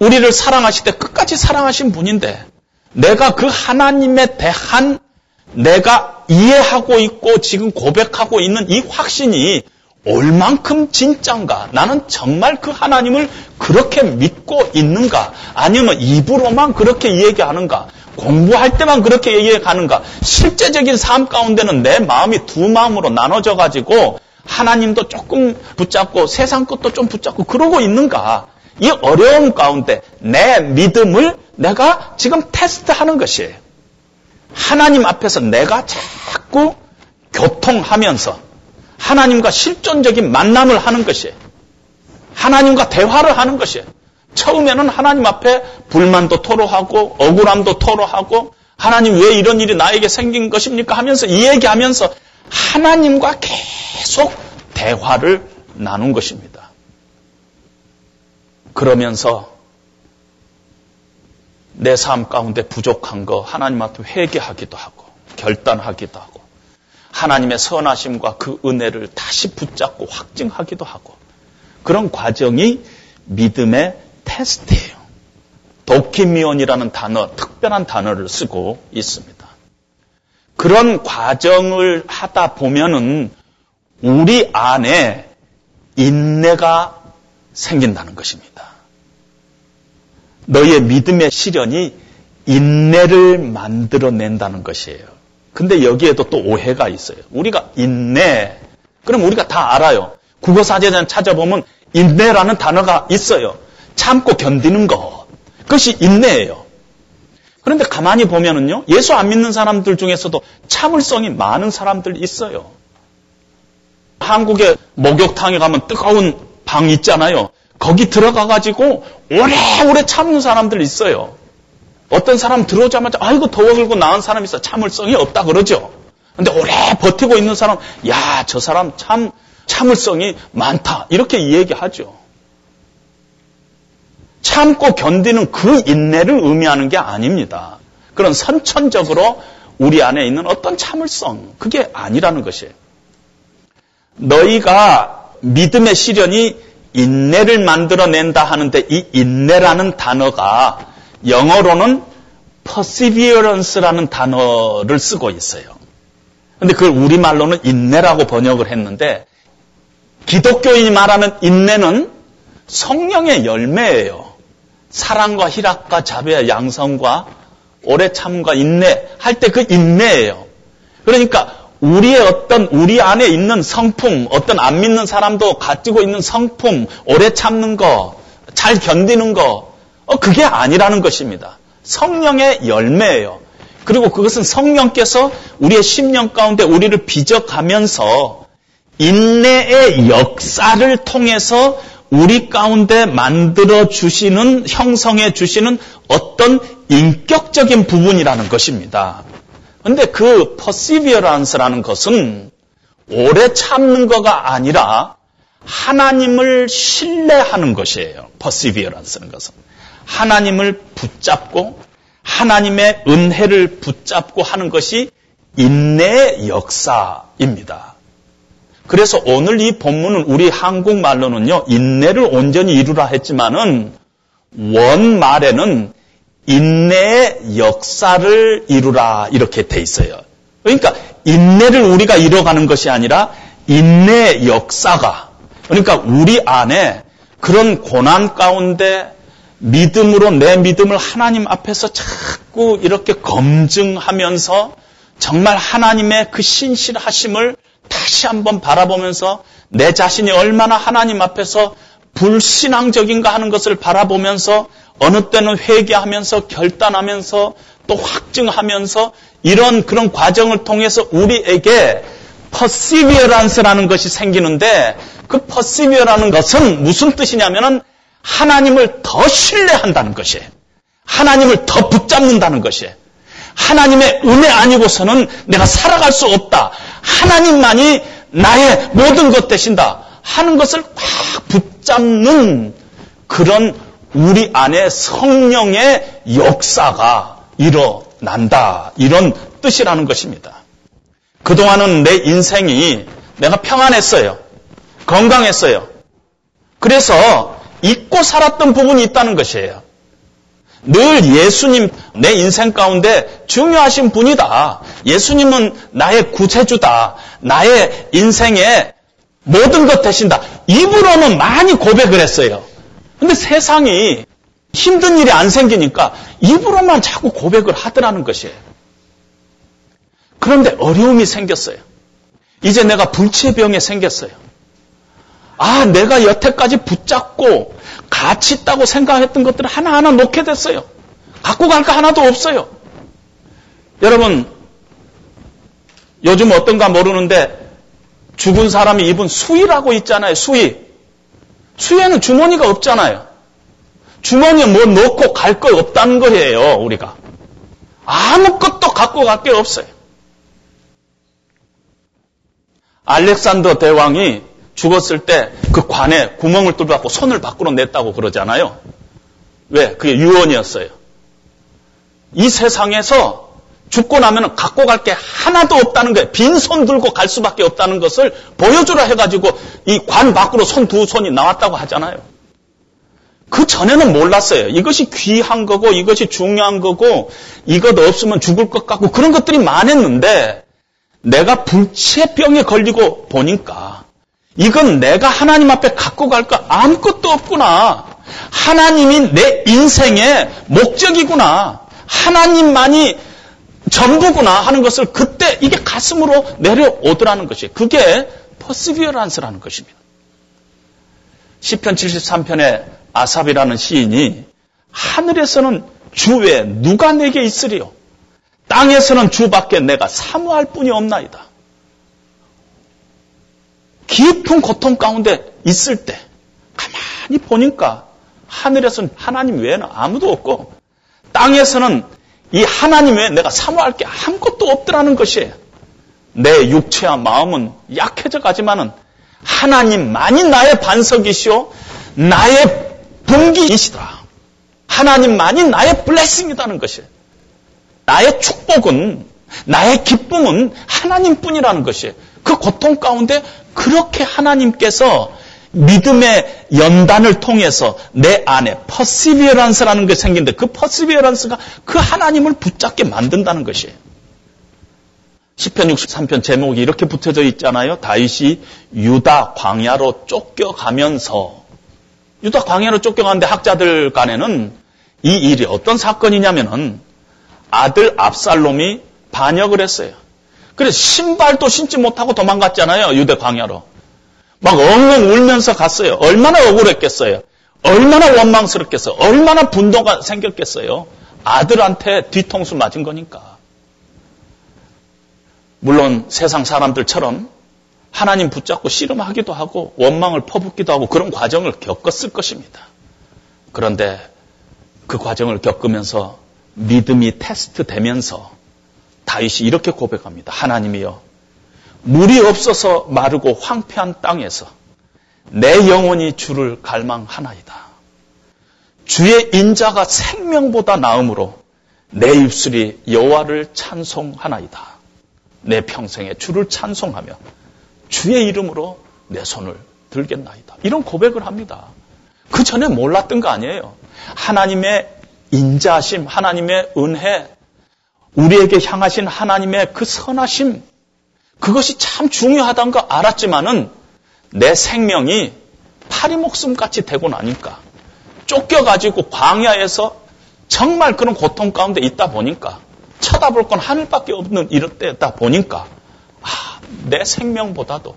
우리를 사랑하실 때 끝까지 사랑하신 분인데 내가 그 하나님에 대한 내가 이해하고 있고 지금 고백하고 있는 이 확신이 얼만큼 진짠가? 나는 정말 그 하나님을 그렇게 믿고 있는가? 아니면 입으로만 그렇게 얘기하는가? 공부할 때만 그렇게 얘기하는가? 실제적인 삶 가운데는 내 마음이 두 마음으로 나눠져 가지고 하나님도 조금 붙잡고 세상 것도 좀 붙잡고 그러고 있는가? 이 어려움 가운데 내 믿음을 내가 지금 테스트하는 것이에요. 하나님 앞에서 내가 자꾸 교통하면서 하나님과 실존적인 만남을 하는 것이에요. 하나님과 대화를 하는 것이에요. 처음에는 하나님 앞에 불만도 토로하고 억울함도 토로하고 하나님 왜 이런 일이 나에게 생긴 것입니까 하면서 이 얘기하면서 하나님과 계속 대화를 나눈 것입니다. 그러면서 내 삶 가운데 부족한 거 하나님 앞에 회개하기도 하고 결단하기도 하고 하나님의 선하심과 그 은혜를 다시 붙잡고 확증하기도 하고 그런 과정이 믿음의 테스트예요. 도키미온이라는 단어, 특별한 단어를 쓰고 있습니다. 그런 과정을 하다 보면은 우리 안에 인내가 생긴다는 것입니다. 너의 믿음의 시련이 인내를 만들어낸다는 것이에요. 근데 여기에도 또 오해가 있어요. 우리가 인내. 그럼 우리가 다 알아요. 국어사전에 찾아보면 인내라는 단어가 있어요. 참고 견디는 것. 그것이 인내예요. 그런데 가만히 보면은요, 예수 안 믿는 사람들 중에서도 참을성이 많은 사람들 있어요. 한국의 목욕탕에 가면 뜨거운 방 있잖아요. 거기 들어가가지고 오래오래 참는 사람들 있어요. 어떤 사람 들어오자마자 아이고 더워 긁고 나은 사람 있어 참을성이 없다 그러죠. 근데 오래 버티고 있는 사람 야 저 사람 참 참을성이 많다 이렇게 이야기하죠. 참고 견디는 그 인내를 의미하는 게 아닙니다. 그런 선천적으로 우리 안에 있는 어떤 참을성 그게 아니라는 것이에요. 너희가 믿음의 시련이 인내를 만들어낸다 하는데 이 인내라는 단어가 영어로는 perseverance라는 단어를 쓰고 있어요. 근데 그걸 우리말로는 인내라고 번역을 했는데 기독교인이 말하는 인내는 성령의 열매예요. 사랑과 희락과 자비와 양성과 오래 참과 인내 할 때 그 인내예요. 그러니까 우리의 어떤 우리 안에 있는 성품, 어떤 안 믿는 사람도 가지고 있는 성품, 오래 참는 거, 잘 견디는 거, 어, 그게 아니라는 것입니다. 성령의 열매예요. 그리고 그것은 성령께서 우리의 심령 가운데 우리를 빚어가면서 인내의 역사를 통해서 우리 가운데 만들어 주시는, 형성해 주시는 어떤 인격적인 부분이라는 것입니다. 근데 그 perseverance라는 것은 오래 참는 거가 아니라 하나님을 신뢰하는 것이에요. perseverance는 것은. 하나님을 붙잡고 하나님의 은혜를 붙잡고 하는 것이 인내의 역사입니다. 그래서 오늘 이 본문은 우리 한국말로는요, 인내를 온전히 이루라 했지만은 원말에는 인내의 역사를 이루라 이렇게 돼 있어요. 그러니까 인내를 우리가 이뤄가는 것이 아니라 인내의 역사가 그러니까 우리 안에 그런 고난 가운데 믿음으로 내 믿음을 하나님 앞에서 자꾸 이렇게 검증하면서 정말 하나님의 그 신실하심을 다시 한번 바라보면서 내 자신이 얼마나 하나님 앞에서 불신앙적인가 하는 것을 바라보면서 어느 때는 회개하면서 결단하면서 또 확증하면서 이런 그런 과정을 통해서 우리에게 perseverance라는 것이 생기는데 그 퍼시비어라는 것은 무슨 뜻이냐면은 하나님을 더 신뢰한다는 것이에요. 하나님을 더 붙잡는다는 것이에요. 하나님의 은혜 아니고서는 내가 살아갈 수 없다. 하나님만이 나의 모든 것 되신다. 하는 것을 확 붙잡는 그런 우리 안에 성령의 역사가 일어난다. 이런 뜻이라는 것입니다. 그동안은 내 인생이 내가 평안했어요. 건강했어요. 그래서 잊고 살았던 부분이 있다는 것이에요. 늘 예수님 내 인생 가운데 중요하신 분이다. 예수님은 나의 구세주다. 나의 인생의 모든 것 되신다. 입으로는 많이 고백을 했어요. 근데 세상이 힘든 일이 안 생기니까 입으로만 자꾸 고백을 하더라는 것이에요. 그런데 어려움이 생겼어요. 이제 내가 불치병에 생겼어요. 아, 내가 여태까지 붙잡고 가치 있다고 생각했던 것들을 하나하나 놓게 됐어요. 갖고 갈 거 하나도 없어요. 여러분, 요즘 어떤가 모르는데 죽은 사람이 입은 수의라고 있잖아요. 수의. 수의에는 주머니가 없잖아요. 주머니에 뭐 넣고 갈 거 없다는 거예요, 우리가. 아무것도 갖고 갈 게 없어요. 알렉산더 대왕이 죽었을 때 그 관에 구멍을 뚫어갖고 손을 밖으로 냈다고 그러잖아요. 왜? 그게 유언이었어요. 이 세상에서 죽고 나면 갖고 갈 게 하나도 없다는 거예요. 빈손 들고 갈 수밖에 없다는 것을 보여주라 해가지고 이 관 밖으로 손 두 손이 나왔다고 하잖아요. 그 전에는 몰랐어요. 이것이 귀한 거고 이것이 중요한 거고 이것 없으면 죽을 것 같고 그런 것들이 많았는데 내가 불치병에 걸리고 보니까 이건 내가 하나님 앞에 갖고 갈 거 아무것도 없구나. 하나님이 내 인생의 목적이구나. 하나님만이 전부구나 하는 것을 그때 이게 가슴으로 내려오더라는 것이 그게 퍼시비어란스라는 것입니다. 시편 73편의 아삽이라는 시인이 하늘에서는 주 외에 누가 내게 있으리요? 땅에서는 주밖에 내가 사모할 뿐이 없나이다. 깊은 고통 가운데 있을 때 가만히 보니까 하늘에서는 하나님 외에는 아무도 없고 땅에서는 이 하나님 외에 내가 사모할 게 아무것도 없더라는 것이에요. 내 육체와 마음은 약해져 가지만은 하나님만이 나의 반석이시오 나의 분깃이시다. 하나님만이 나의 blessing이라는 것이에요. 나의 축복은 나의 기쁨은 하나님뿐이라는 것이에요. 그 고통 가운데 그렇게 하나님께서 믿음의 연단을 통해서 내 안에 perseverance라는 게 생긴데 그 perseverance가 그 하나님을 붙잡게 만든다는 것이에요. 10편 63편 제목이 이렇게 붙여져 있잖아요. 다윗이 유다 광야로 쫓겨가면서 유다 광야로 쫓겨가는데 학자들 간에는 이 일이 어떤 사건이냐면은 아들 압살롬이 반역을 했어요. 그래서 신발도 신지 못하고 도망갔잖아요. 유대 광야로. 막 엉엉 울면서 갔어요. 얼마나 억울했겠어요. 얼마나 원망스럽겠어요. 얼마나 분노가 생겼겠어요. 아들한테 뒤통수 맞은 거니까. 물론 세상 사람들처럼 하나님 붙잡고 씨름하기도 하고 원망을 퍼붓기도 하고 그런 과정을 겪었을 것입니다. 그런데 그 과정을 겪으면서 믿음이 테스트 되면서 다윗이 이렇게 고백합니다. 하나님이여 물이 없어서 마르고 황폐한 땅에서 내 영혼이 주를 갈망하나이다. 주의 인자가 생명보다 나음으로 내 입술이 여호와를 찬송하나이다. 내 평생에 주를 찬송하며 주의 이름으로 내 손을 들겠나이다. 이런 고백을 합니다. 그 전에 몰랐던 거 아니에요. 하나님의 인자심, 하나님의 은혜, 우리에게 향하신 하나님의 그 선하심, 그것이 참 중요하다는 거 알았지만은 내 생명이 파리 목숨같이 되고 나니까 쫓겨가지고 광야에서 정말 그런 고통 가운데 있다 보니까 쳐다볼 건 하늘밖에 없는 이럴 때다 보니까 아, 내 생명보다도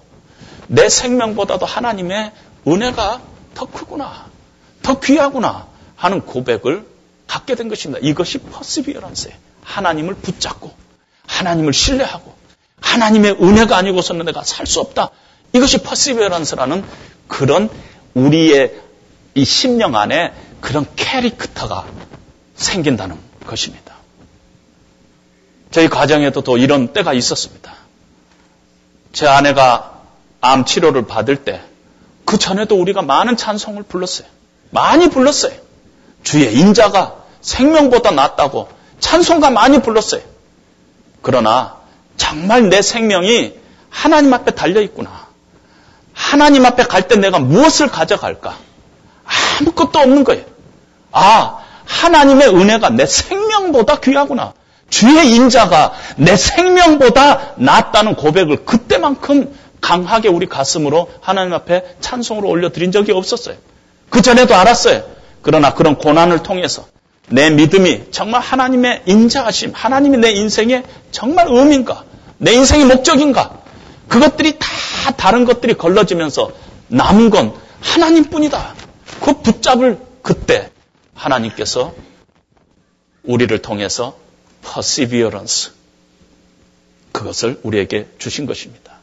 내 생명보다도 하나님의 은혜가 더 크구나, 더 귀하구나 하는 고백을 갖게 된 것입니다. 이것이 퍼스비어런스예요. 하나님을 붙잡고 하나님을 신뢰하고 하나님의 은혜가 아니고서는 내가 살 수 없다. 이것이 perseverance라는 그런 우리의 이 심령 안에 그런 character가 생긴다는 것입니다. 저희 가정에도 또 이런 때가 있었습니다. 제 아내가 암 치료를 받을 때 그 전에도 우리가 많은 찬송을 불렀어요. 많이 불렀어요. 주의 인자가 생명보다 낫다고 찬송가 많이 불렀어요. 그러나 정말 내 생명이 하나님 앞에 달려 있구나. 하나님 앞에 갈 때 내가 무엇을 가져갈까? 아무것도 없는 거예요. 아, 하나님의 은혜가 내 생명보다 귀하구나. 주의 인자가 내 생명보다 낫다는 고백을 그때만큼 강하게 우리 가슴으로 하나님 앞에 찬송으로 올려드린 적이 없었어요. 그 전에도 알았어요. 그러나 그런 고난을 통해서 내 믿음이 정말 하나님의 인자하심, 하나님이 내 인생의 정말 의미인가? 내 인생의 목적인가? 그것들이 다 다른 것들이 걸러지면서 남은 건 하나님뿐이다. 그 붙잡을 그때 하나님께서 우리를 통해서 perseverance 그것을 우리에게 주신 것입니다.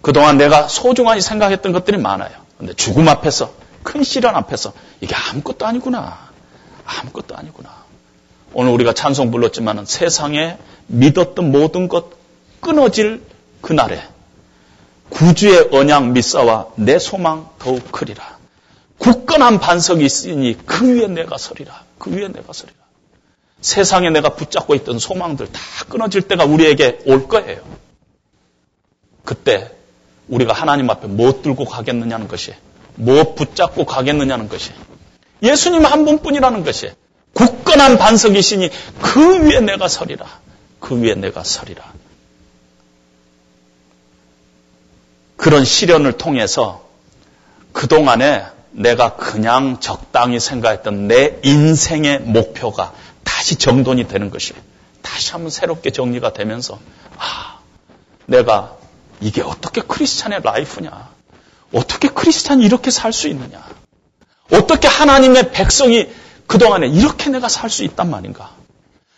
그동안 내가 소중하게 생각했던 것들이 많아요. 근데 죽음 앞에서 큰 시련 앞에서 이게 아무것도 아니구나. 아무것도 아니구나. 오늘 우리가 찬송 불렀지만 세상에 믿었던 모든 것 끊어질 그날에 구주의 언약 믿사와 내 소망 더욱 크리라. 굳건한 반석이 있으니 그 위에 내가 서리라. 그 위에 내가 서리라. 세상에 내가 붙잡고 있던 소망들 다 끊어질 때가 우리에게 올 거예요. 그때 우리가 하나님 앞에 뭐 들고 가겠느냐는 것이, 뭐 붙잡고 가겠느냐는 것이, 예수님 한 분뿐이라는 것이 굳건한 반석이시니 그 위에 내가 서리라. 그 위에 내가 서리라. 그런 시련을 통해서 그동안에 내가 그냥 적당히 생각했던 내 인생의 목표가 다시 정돈이 되는 것이에요. 다시 한번 새롭게 정리가 되면서 아, 내가 이게 어떻게 크리스찬의 라이프냐? 어떻게 크리스찬이 이렇게 살 수 있느냐? 어떻게 하나님의 백성이 그동안에 이렇게 내가 살 수 있단 말인가?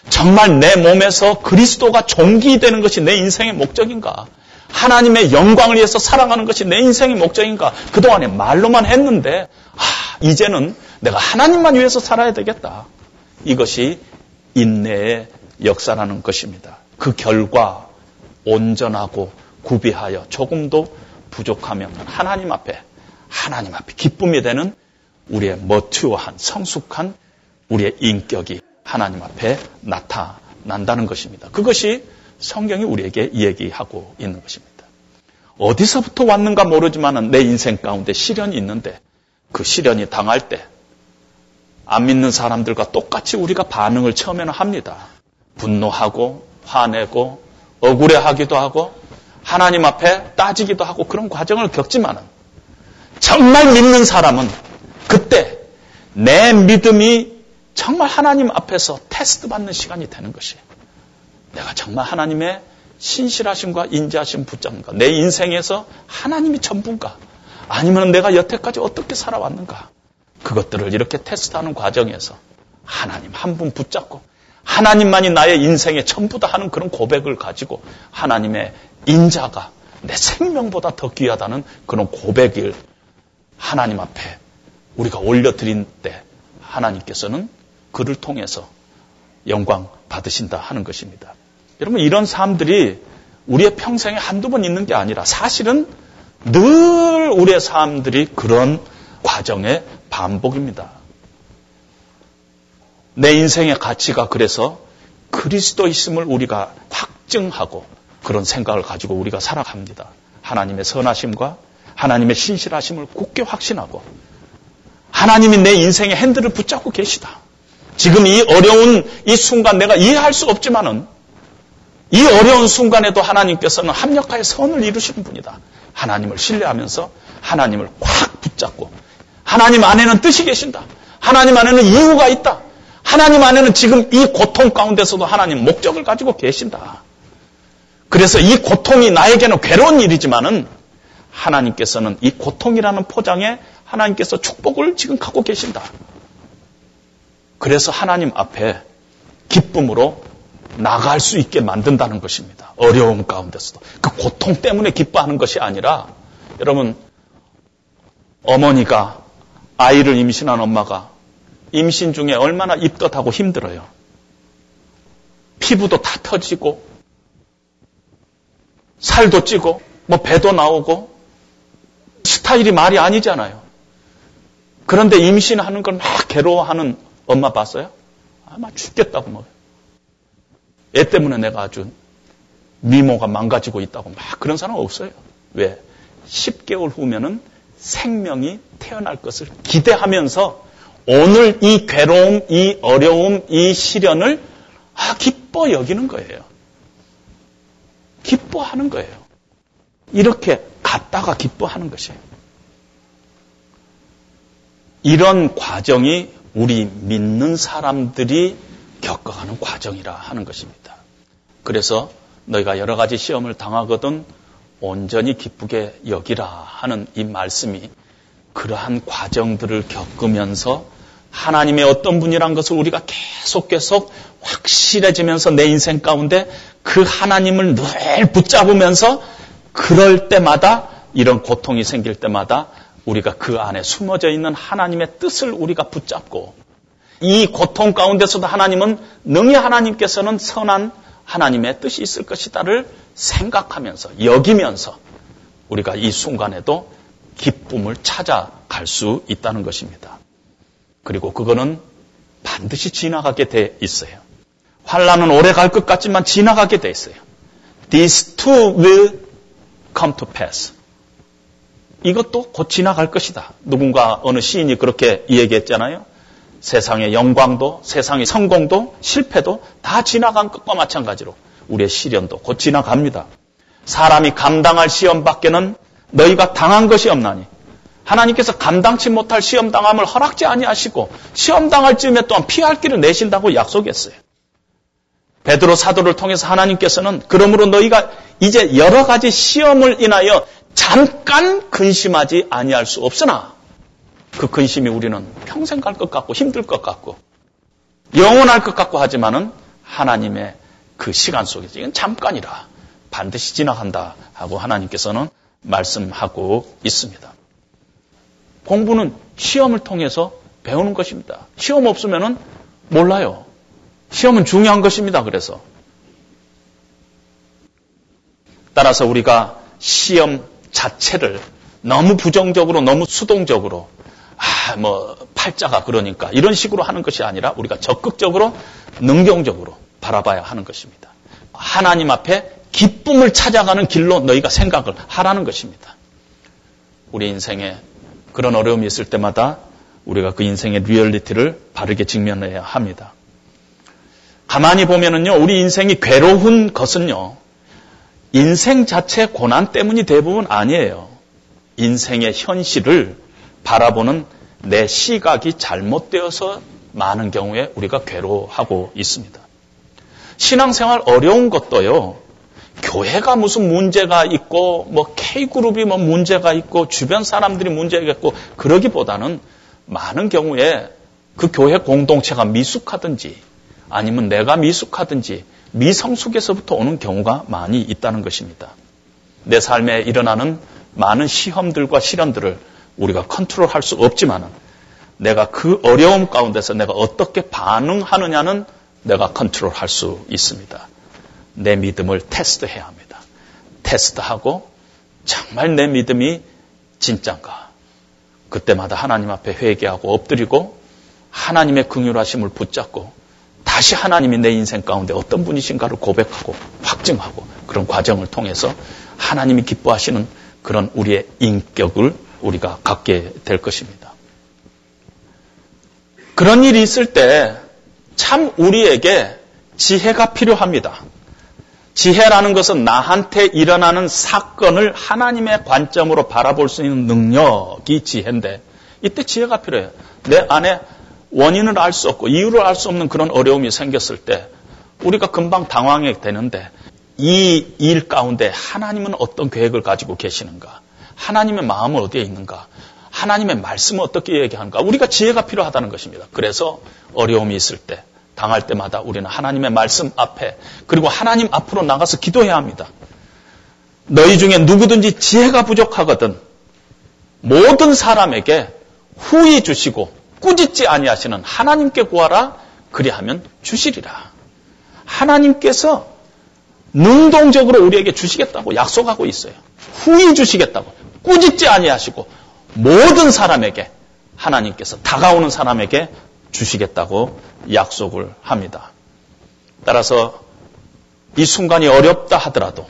정말 내 몸에서 그리스도가 종기되는 것이 내 인생의 목적인가? 하나님의 영광을 위해서 살아가는 것이 내 인생의 목적인가? 그동안에 말로만 했는데, 아, 이제는 내가 하나님만 위해서 살아야 되겠다. 이것이 인내의 역사라는 것입니다. 그 결과 온전하고 구비하여 조금도 부족하면 하나님 앞에 하나님 앞에 기쁨이 되는 우리의 머튜어한 성숙한 우리의 인격이 하나님 앞에 나타난다는 것입니다. 그것이 성경이 우리에게 얘기하고 있는 것입니다. 어디서부터 왔는가 모르지만 내 인생 가운데 시련이 있는데 그 시련이 당할 때 안 믿는 사람들과 똑같이 우리가 반응을 처음에는 합니다. 분노하고 화내고 억울해하기도 하고 하나님 앞에 따지기도 하고 그런 과정을 겪지만은 정말 믿는 사람은 그때 내 믿음이 정말 하나님 앞에서 테스트 받는 시간이 되는 것이에요. 내가 정말 하나님의 신실하심과 인자하심 붙잡는가? 내 인생에서 하나님이 전부인가? 아니면 내가 여태까지 어떻게 살아왔는가? 그것들을 이렇게 테스트하는 과정에서 하나님 한 분 붙잡고 하나님만이 나의 인생의 전부다 하는 그런 고백을 가지고 하나님의 인자가 내 생명보다 더 귀하다는 그런 고백을 하나님 앞에 우리가 올려드린 때 하나님께서는 그를 통해서 영광 받으신다 하는 것입니다. 여러분 이런 삶들이 우리의 평생에 한두 번 있는 게 아니라 사실은 늘 우리의 삶들이 그런 과정의 반복입니다. 내 인생의 가치가 그래서 그리스도 있음을 우리가 확증하고 그런 생각을 가지고 우리가 살아갑니다. 하나님의 선하심과 하나님의 신실하심을 굳게 확신하고 하나님이 내 인생의 핸들을 붙잡고 계시다. 지금 이 어려운 이 순간 내가 이해할 수 없지만은 이 어려운 순간에도 하나님께서는 합력하여 선을 이루시는 분이다. 하나님을 신뢰하면서 하나님을 꽉 붙잡고 하나님 안에는 뜻이 계신다. 하나님 안에는 이유가 있다. 하나님 안에는 지금 이 고통 가운데서도 하나님 목적을 가지고 계신다. 그래서 이 고통이 나에게는 괴로운 일이지만은 하나님께서는 이 고통이라는 포장에 하나님께서 축복을 지금 갖고 계신다. 그래서 하나님 앞에 기쁨으로 나갈 수 있게 만든다는 것입니다. 어려움 가운데서도. 그 고통 때문에 기뻐하는 것이 아니라 여러분 어머니가 아이를 임신한 엄마가 임신 중에 얼마나 입덧하고 힘들어요. 피부도 다 터지고 살도 찌고 뭐 배도 나오고 스타일이 말이 아니잖아요. 그런데 임신하는 걸 막 괴로워하는 엄마 봤어요? 아마 죽겠다고 뭐. 애 때문에 내가 아주 미모가 망가지고 있다고 막 그런 사람 없어요. 왜? 10개월 후면은 생명이 태어날 것을 기대하면서 오늘 이 괴로움, 이 어려움, 이 시련을 아, 기뻐 여기는 거예요. 기뻐하는 거예요. 이렇게 갔다가 기뻐하는 것이에요. 이런 과정이 우리 믿는 사람들이 겪어가는 과정이라 하는 것입니다. 그래서 너희가 여러 가지 시험을 당하거든 온전히 기쁘게 여기라 하는 이 말씀이 그러한 과정들을 겪으면서 하나님의 어떤 분이란 것을 우리가 계속 계속 확실해지면서 내 인생 가운데 그 하나님을 늘 붙잡으면서 그럴 때마다 이런 고통이 생길 때마다 우리가 그 안에 숨어져 있는 하나님의 뜻을 우리가 붙잡고 이 고통 가운데서도 하나님은 능히 하나님께서는 선한 하나님의 뜻이 있을 것이다를 생각하면서 여기면서 우리가 이 순간에도 기쁨을 찾아갈 수 있다는 것입니다. 그리고 그거는 반드시 지나가게 돼 있어요. 환란은 오래 갈 것 같지만 지나가게 돼 있어요. These two will come to pass. 이것도 곧 지나갈 것이다. 누군가 어느 시인이 그렇게 얘기했잖아요. 세상의 영광도, 세상의 성공도, 실패도 다 지나간 것과 마찬가지로 우리의 시련도 곧 지나갑니다. 사람이 감당할 시험 밖에는 너희가 당한 것이 없나니 하나님께서 감당치 못할 시험 당함을 허락지 아니하시고 시험 당할 즈음에 또한 피할 길을 내신다고 약속했어요. 베드로 사도를 통해서 하나님께서는 그러므로 너희가 이제 여러 가지 시험을 인하여 잠깐 근심하지 아니할 수 없으나 그 근심이 우리는 평생 갈 것 같고 힘들 것 같고 영원할 것 같고 하지만은 하나님의 그 시간 속에서 이건 잠깐이라 반드시 지나간다 하고 하나님께서는 말씀하고 있습니다. 공부는 시험을 통해서 배우는 것입니다. 시험 없으면은 몰라요. 시험은 중요한 것입니다. 그래서 따라서 우리가 시험 자체를 너무 부정적으로 너무 수동적으로 아, 뭐 팔자가 그러니까 이런 식으로 하는 것이 아니라 우리가 적극적으로 능동적으로 바라봐야 하는 것입니다. 하나님 앞에 기쁨을 찾아가는 길로 너희가 생각을 하라는 것입니다. 우리 인생에 그런 어려움이 있을 때마다 우리가 그 인생의 리얼리티를 바르게 직면해야 합니다. 가만히 보면은요, 우리 인생이 괴로운 것은요, 인생 자체 고난 때문이 대부분 아니에요. 인생의 현실을 바라보는 내 시각이 잘못되어서 많은 경우에 우리가 괴로워하고 있습니다. 신앙생활 어려운 것도요, 교회가 무슨 문제가 있고, 뭐 K그룹이 뭐 문제가 있고, 주변 사람들이 문제가 있고, 그러기보다는 많은 경우에 그 교회 공동체가 미숙하든지, 아니면 내가 미숙하든지, 미성숙에서부터 오는 경우가 많이 있다는 것입니다. 내 삶에 일어나는 많은 시험들과 시련들을 우리가 컨트롤할 수 없지만은 내가 그 어려움 가운데서 내가 어떻게 반응하느냐는 내가 컨트롤할 수 있습니다. 내 믿음을 테스트해야 합니다. 테스트하고 정말 내 믿음이 진짠가. 그때마다 하나님 앞에 회개하고 엎드리고 하나님의 긍휼하심을 붙잡고 다시 하나님이 내 인생 가운데 어떤 분이신가를 고백하고 확증하고 그런 과정을 통해서 하나님이 기뻐하시는 그런 우리의 인격을 우리가 갖게 될 것입니다. 그런 일이 있을 때 참 우리에게 지혜가 필요합니다. 지혜라는 것은 나한테 일어나는 사건을 하나님의 관점으로 바라볼 수 있는 능력이 지혜인데 이때 지혜가 필요해요. 내 안에 원인을 알 수 없고 이유를 알 수 없는 그런 어려움이 생겼을 때 우리가 금방 당황하게 되는데 이 일 가운데 하나님은 어떤 계획을 가지고 계시는가? 하나님의 마음은 어디에 있는가? 하나님의 말씀은 어떻게 얘기하는가? 우리가 지혜가 필요하다는 것입니다. 그래서 어려움이 있을 때, 당할 때마다 우리는 하나님의 말씀 앞에, 그리고 하나님 앞으로 나가서 기도해야 합니다. 너희 중에 누구든지 지혜가 부족하거든 모든 사람에게 후히 주시고 꾸짖지 아니하시는 하나님께 구하라 그리하면 주시리라. 하나님께서 능동적으로 우리에게 주시겠다고 약속하고 있어요. 후히 주시겠다고 꾸짖지 아니하시고 모든 사람에게 하나님께서 다가오는 사람에게 주시겠다고 약속을 합니다. 따라서 이 순간이 어렵다 하더라도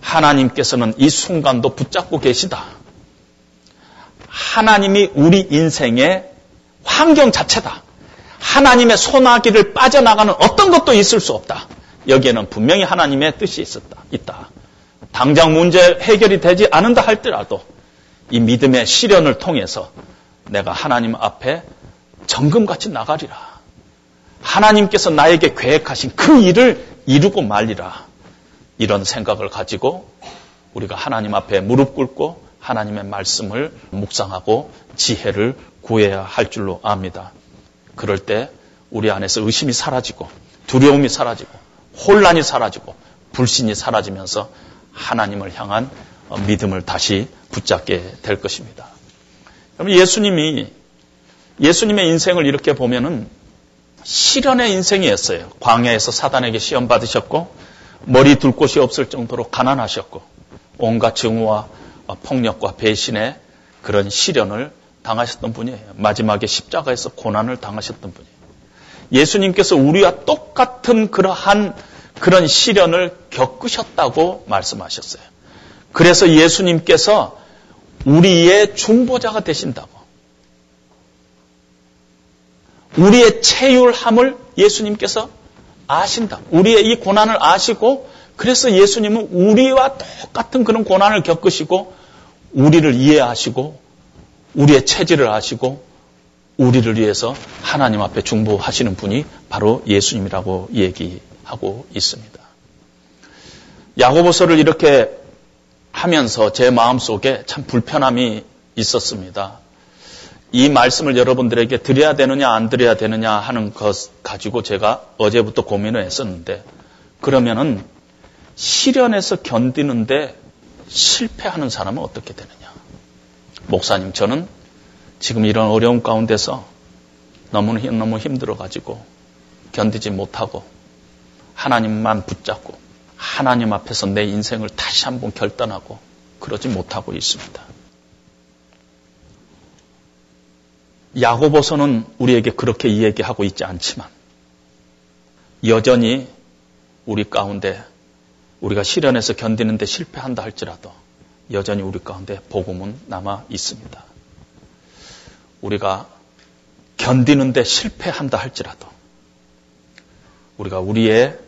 하나님께서는 이 순간도 붙잡고 계시다. 하나님이 우리 인생의 환경 자체다. 하나님의 소나기를 빠져나가는 어떤 것도 있을 수 없다. 여기에는 분명히 하나님의 뜻이 있었다, 있다. 당장 문제 해결이 되지 않는다 할지라도 이 믿음의 시련을 통해서 내가 하나님 앞에 정금같이 나가리라. 하나님께서 나에게 계획하신 그 일을 이루고 말리라. 이런 생각을 가지고 우리가 하나님 앞에 무릎 꿇고 하나님의 말씀을 묵상하고 지혜를 구해야 할 줄로 압니다. 그럴 때 우리 안에서 의심이 사라지고 두려움이 사라지고 혼란이 사라지고 불신이 사라지면서 하나님을 향한 믿음을 다시 붙잡게 될 것입니다. 예수님이 예수님의 인생을 이렇게 보면은 시련의 인생이었어요. 광야에서 사단에게 시험 받으셨고 머리 둘 곳이 없을 정도로 가난하셨고 온갖 증오와 폭력과 배신의 그런 시련을 당하셨던 분이에요. 마지막에 십자가에서 고난을 당하셨던 분이에요. 예수님께서 우리와 똑같은 그러한 그런 시련을 겪으셨다고 말씀하셨어요. 그래서 예수님께서 우리의 중보자가 되신다고. 우리의 체율함을 예수님께서 아신다. 우리의 이 고난을 아시고 그래서 예수님은 우리와 똑같은 그런 고난을 겪으시고 우리를 이해하시고 우리의 체질을 아시고 우리를 위해서 하나님 앞에 중보하시는 분이 바로 예수님이라고 얘기 하고 있습니다. 야고보서를 이렇게 하면서 제 마음속에 참 불편함이 있었습니다. 이 말씀을 여러분들에게 드려야 되느냐 안 드려야 되느냐 하는 것 가지고 제가 어제부터 고민을 했었는데 그러면은 시련에서 견디는데 실패하는 사람은 어떻게 되느냐? 목사님 저는 지금 이런 어려운 가운데서 너무 너무 힘들어 가지고 견디지 못하고 하나님만 붙잡고 하나님 앞에서 내 인생을 다시 한번 결단하고 그러지 못하고 있습니다. 야고보서는 우리에게 그렇게 이야기하고 있지 않지만 여전히 우리 가운데 우리가 시련에서 견디는데 실패한다 할지라도 여전히 우리 가운데 복음은 남아 있습니다. 우리가 견디는데 실패한다 할지라도 우리가 우리의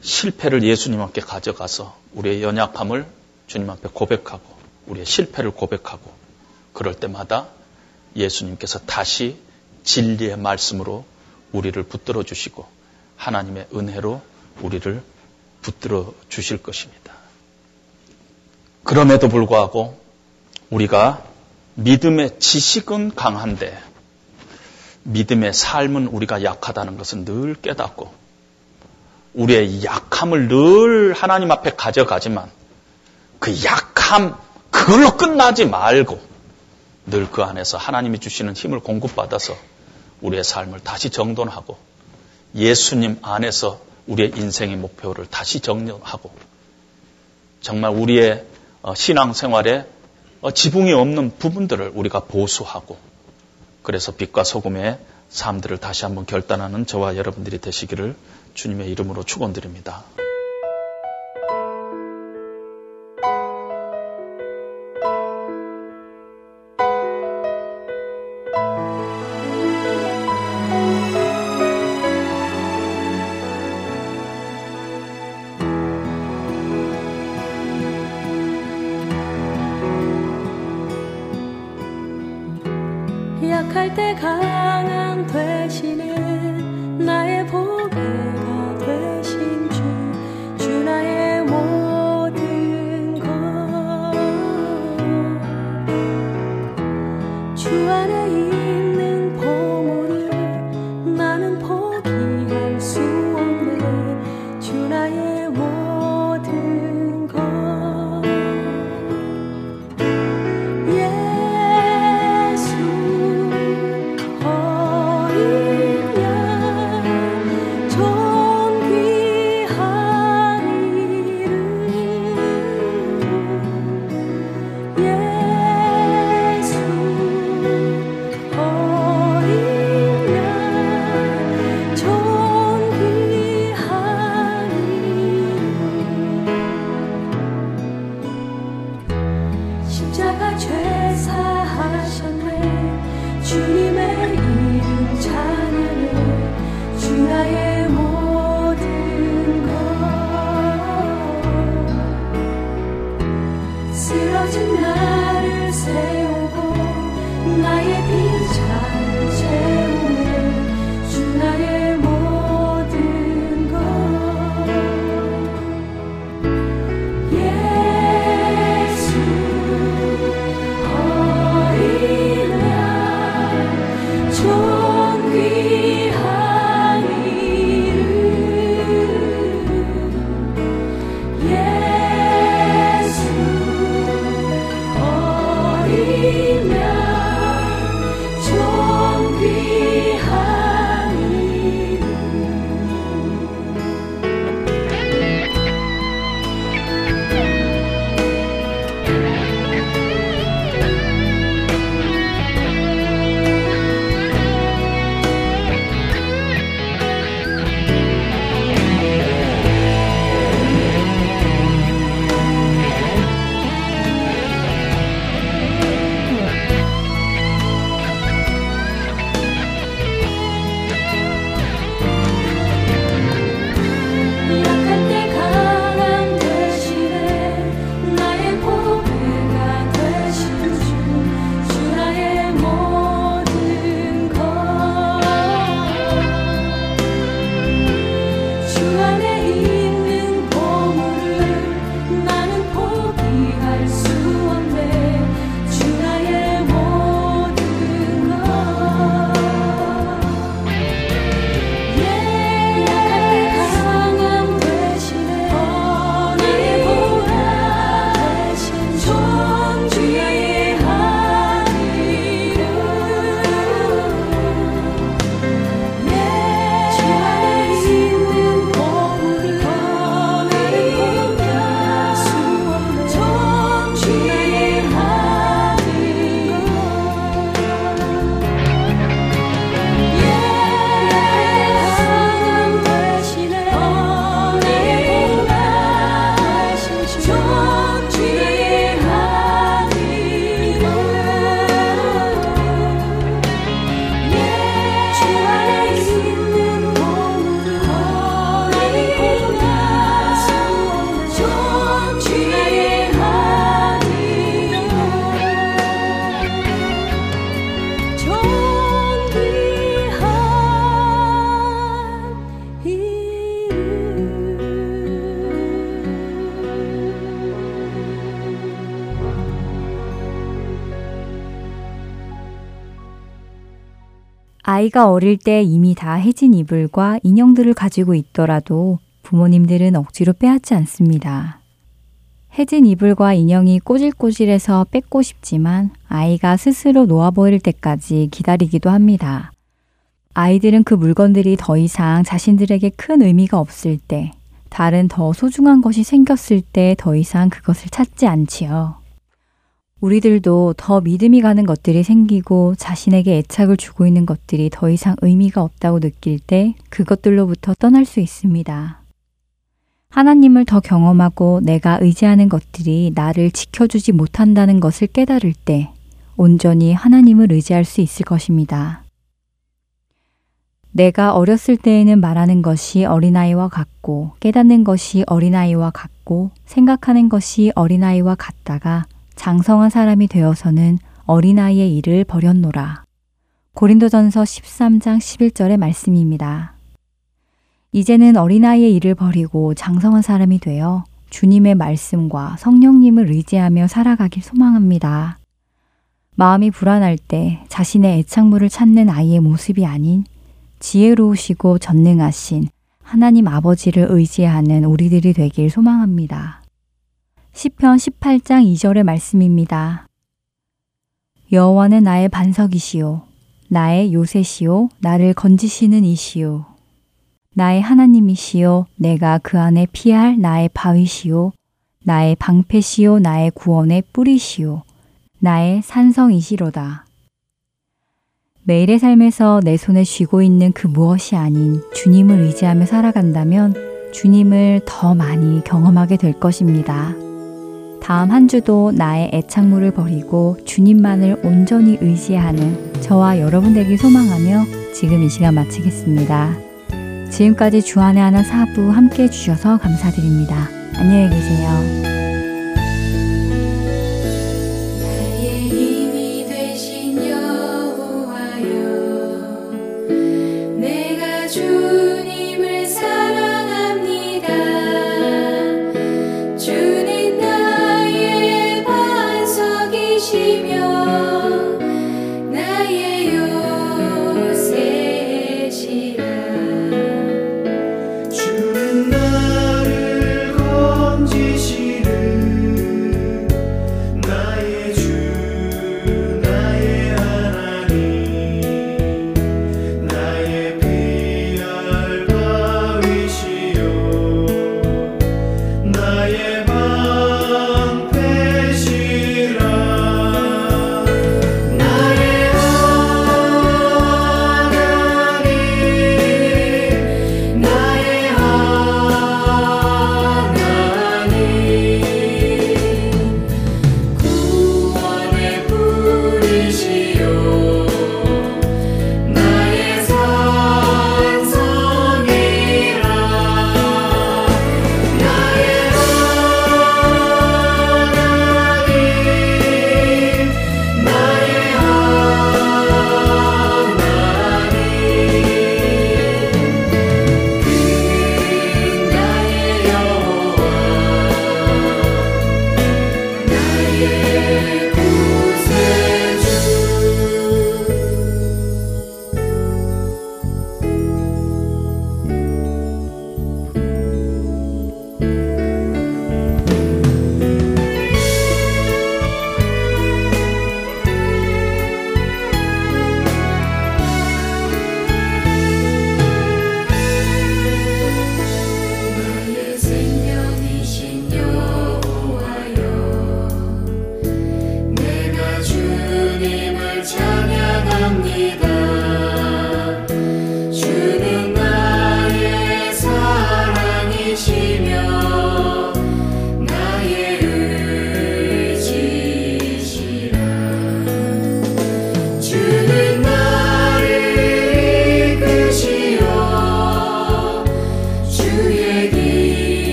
실패를 예수님 앞에 가져가서 우리의 연약함을 주님 앞에 고백하고 우리의 실패를 고백하고 그럴 때마다 예수님께서 다시 진리의 말씀으로 우리를 붙들어 주시고 하나님의 은혜로 우리를 붙들어 주실 것입니다. 그럼에도 불구하고 우리가 믿음의 지식은 강한데 믿음의 삶은 우리가 약하다는 것은 늘 깨닫고 우리의 약함을 늘 하나님 앞에 가져가지만 그 약함 그걸로 끝나지 말고 늘 그 안에서 하나님이 주시는 힘을 공급받아서 우리의 삶을 다시 정돈하고 예수님 안에서 우리의 인생의 목표를 다시 정리하고 정말 우리의 어, 신앙생활에 어, 지붕이 없는 부분들을 우리가 보수하고 그래서 빛과 소금의 삶들을 다시 한번 결단하는 저와 여러분들이 되시기를 주님의 이름으로 축원드립니다. 아이가 어릴 때 이미 다 해진 이불과 인형들을 가지고 있더라도 부모님들은 억지로 빼앗지 않습니다. 해진 이불과 인형이 꼬질꼬질해서 뺏고 싶지만 아이가 스스로 놓아버릴 때까지 기다리기도 합니다. 아이들은 그 물건들이 더 이상 자신들에게 큰 의미가 없을 때, 다른 더 소중한 것이 생겼을 때 더 이상 그것을 찾지 않지요. 우리들도 더 믿음이 가는 것들이 생기고 자신에게 애착을 주고 있는 것들이 더 이상 의미가 없다고 느낄 때 그것들로부터 떠날 수 있습니다. 하나님을 더 경험하고 내가 의지하는 것들이 나를 지켜주지 못한다는 것을 깨달을 때 온전히 하나님을 의지할 수 있을 것입니다. 내가 어렸을 때에는 말하는 것이 어린아이와 같고 깨닫는 것이 어린아이와 같고 생각하는 것이 어린아이와 같다가 장성한 사람이 되어서는 어린아이의 일을 버렸노라. 고린도전서 13장 11절의 말씀입니다. 이제는 어린아이의 일을 버리고 장성한 사람이 되어 주님의 말씀과 성령님을 의지하며 살아가길 소망합니다. 마음이 불안할 때 자신의 애착물을 찾는 아이의 모습이 아닌 지혜로우시고 전능하신 하나님 아버지를 의지하는 우리들이 되길 소망합니다. 시편 18장 2절의 말씀입니다. 여호와는 나의 반석이시요 나의 요새시요 나를 건지시는 이시요 나의 하나님이시요 내가 그 안에 피할 나의 바위시요 나의 방패시요 나의 구원의 뿌리시요 나의 산성이시로다. 매일의 삶에서 내 손에 쥐고 있는 그 무엇이 아닌 주님을 의지하며 살아간다면 주님을 더 많이 경험하게 될 것입니다. 다음 한 주도 나의 애착물을 버리고 주님만을 온전히 의지하는 저와 여러분 되길 소망하며 지금 이 시간 마치겠습니다. 지금까지 주안의 하나 사부 함께 해주셔서 감사드립니다. 안녕히 계세요.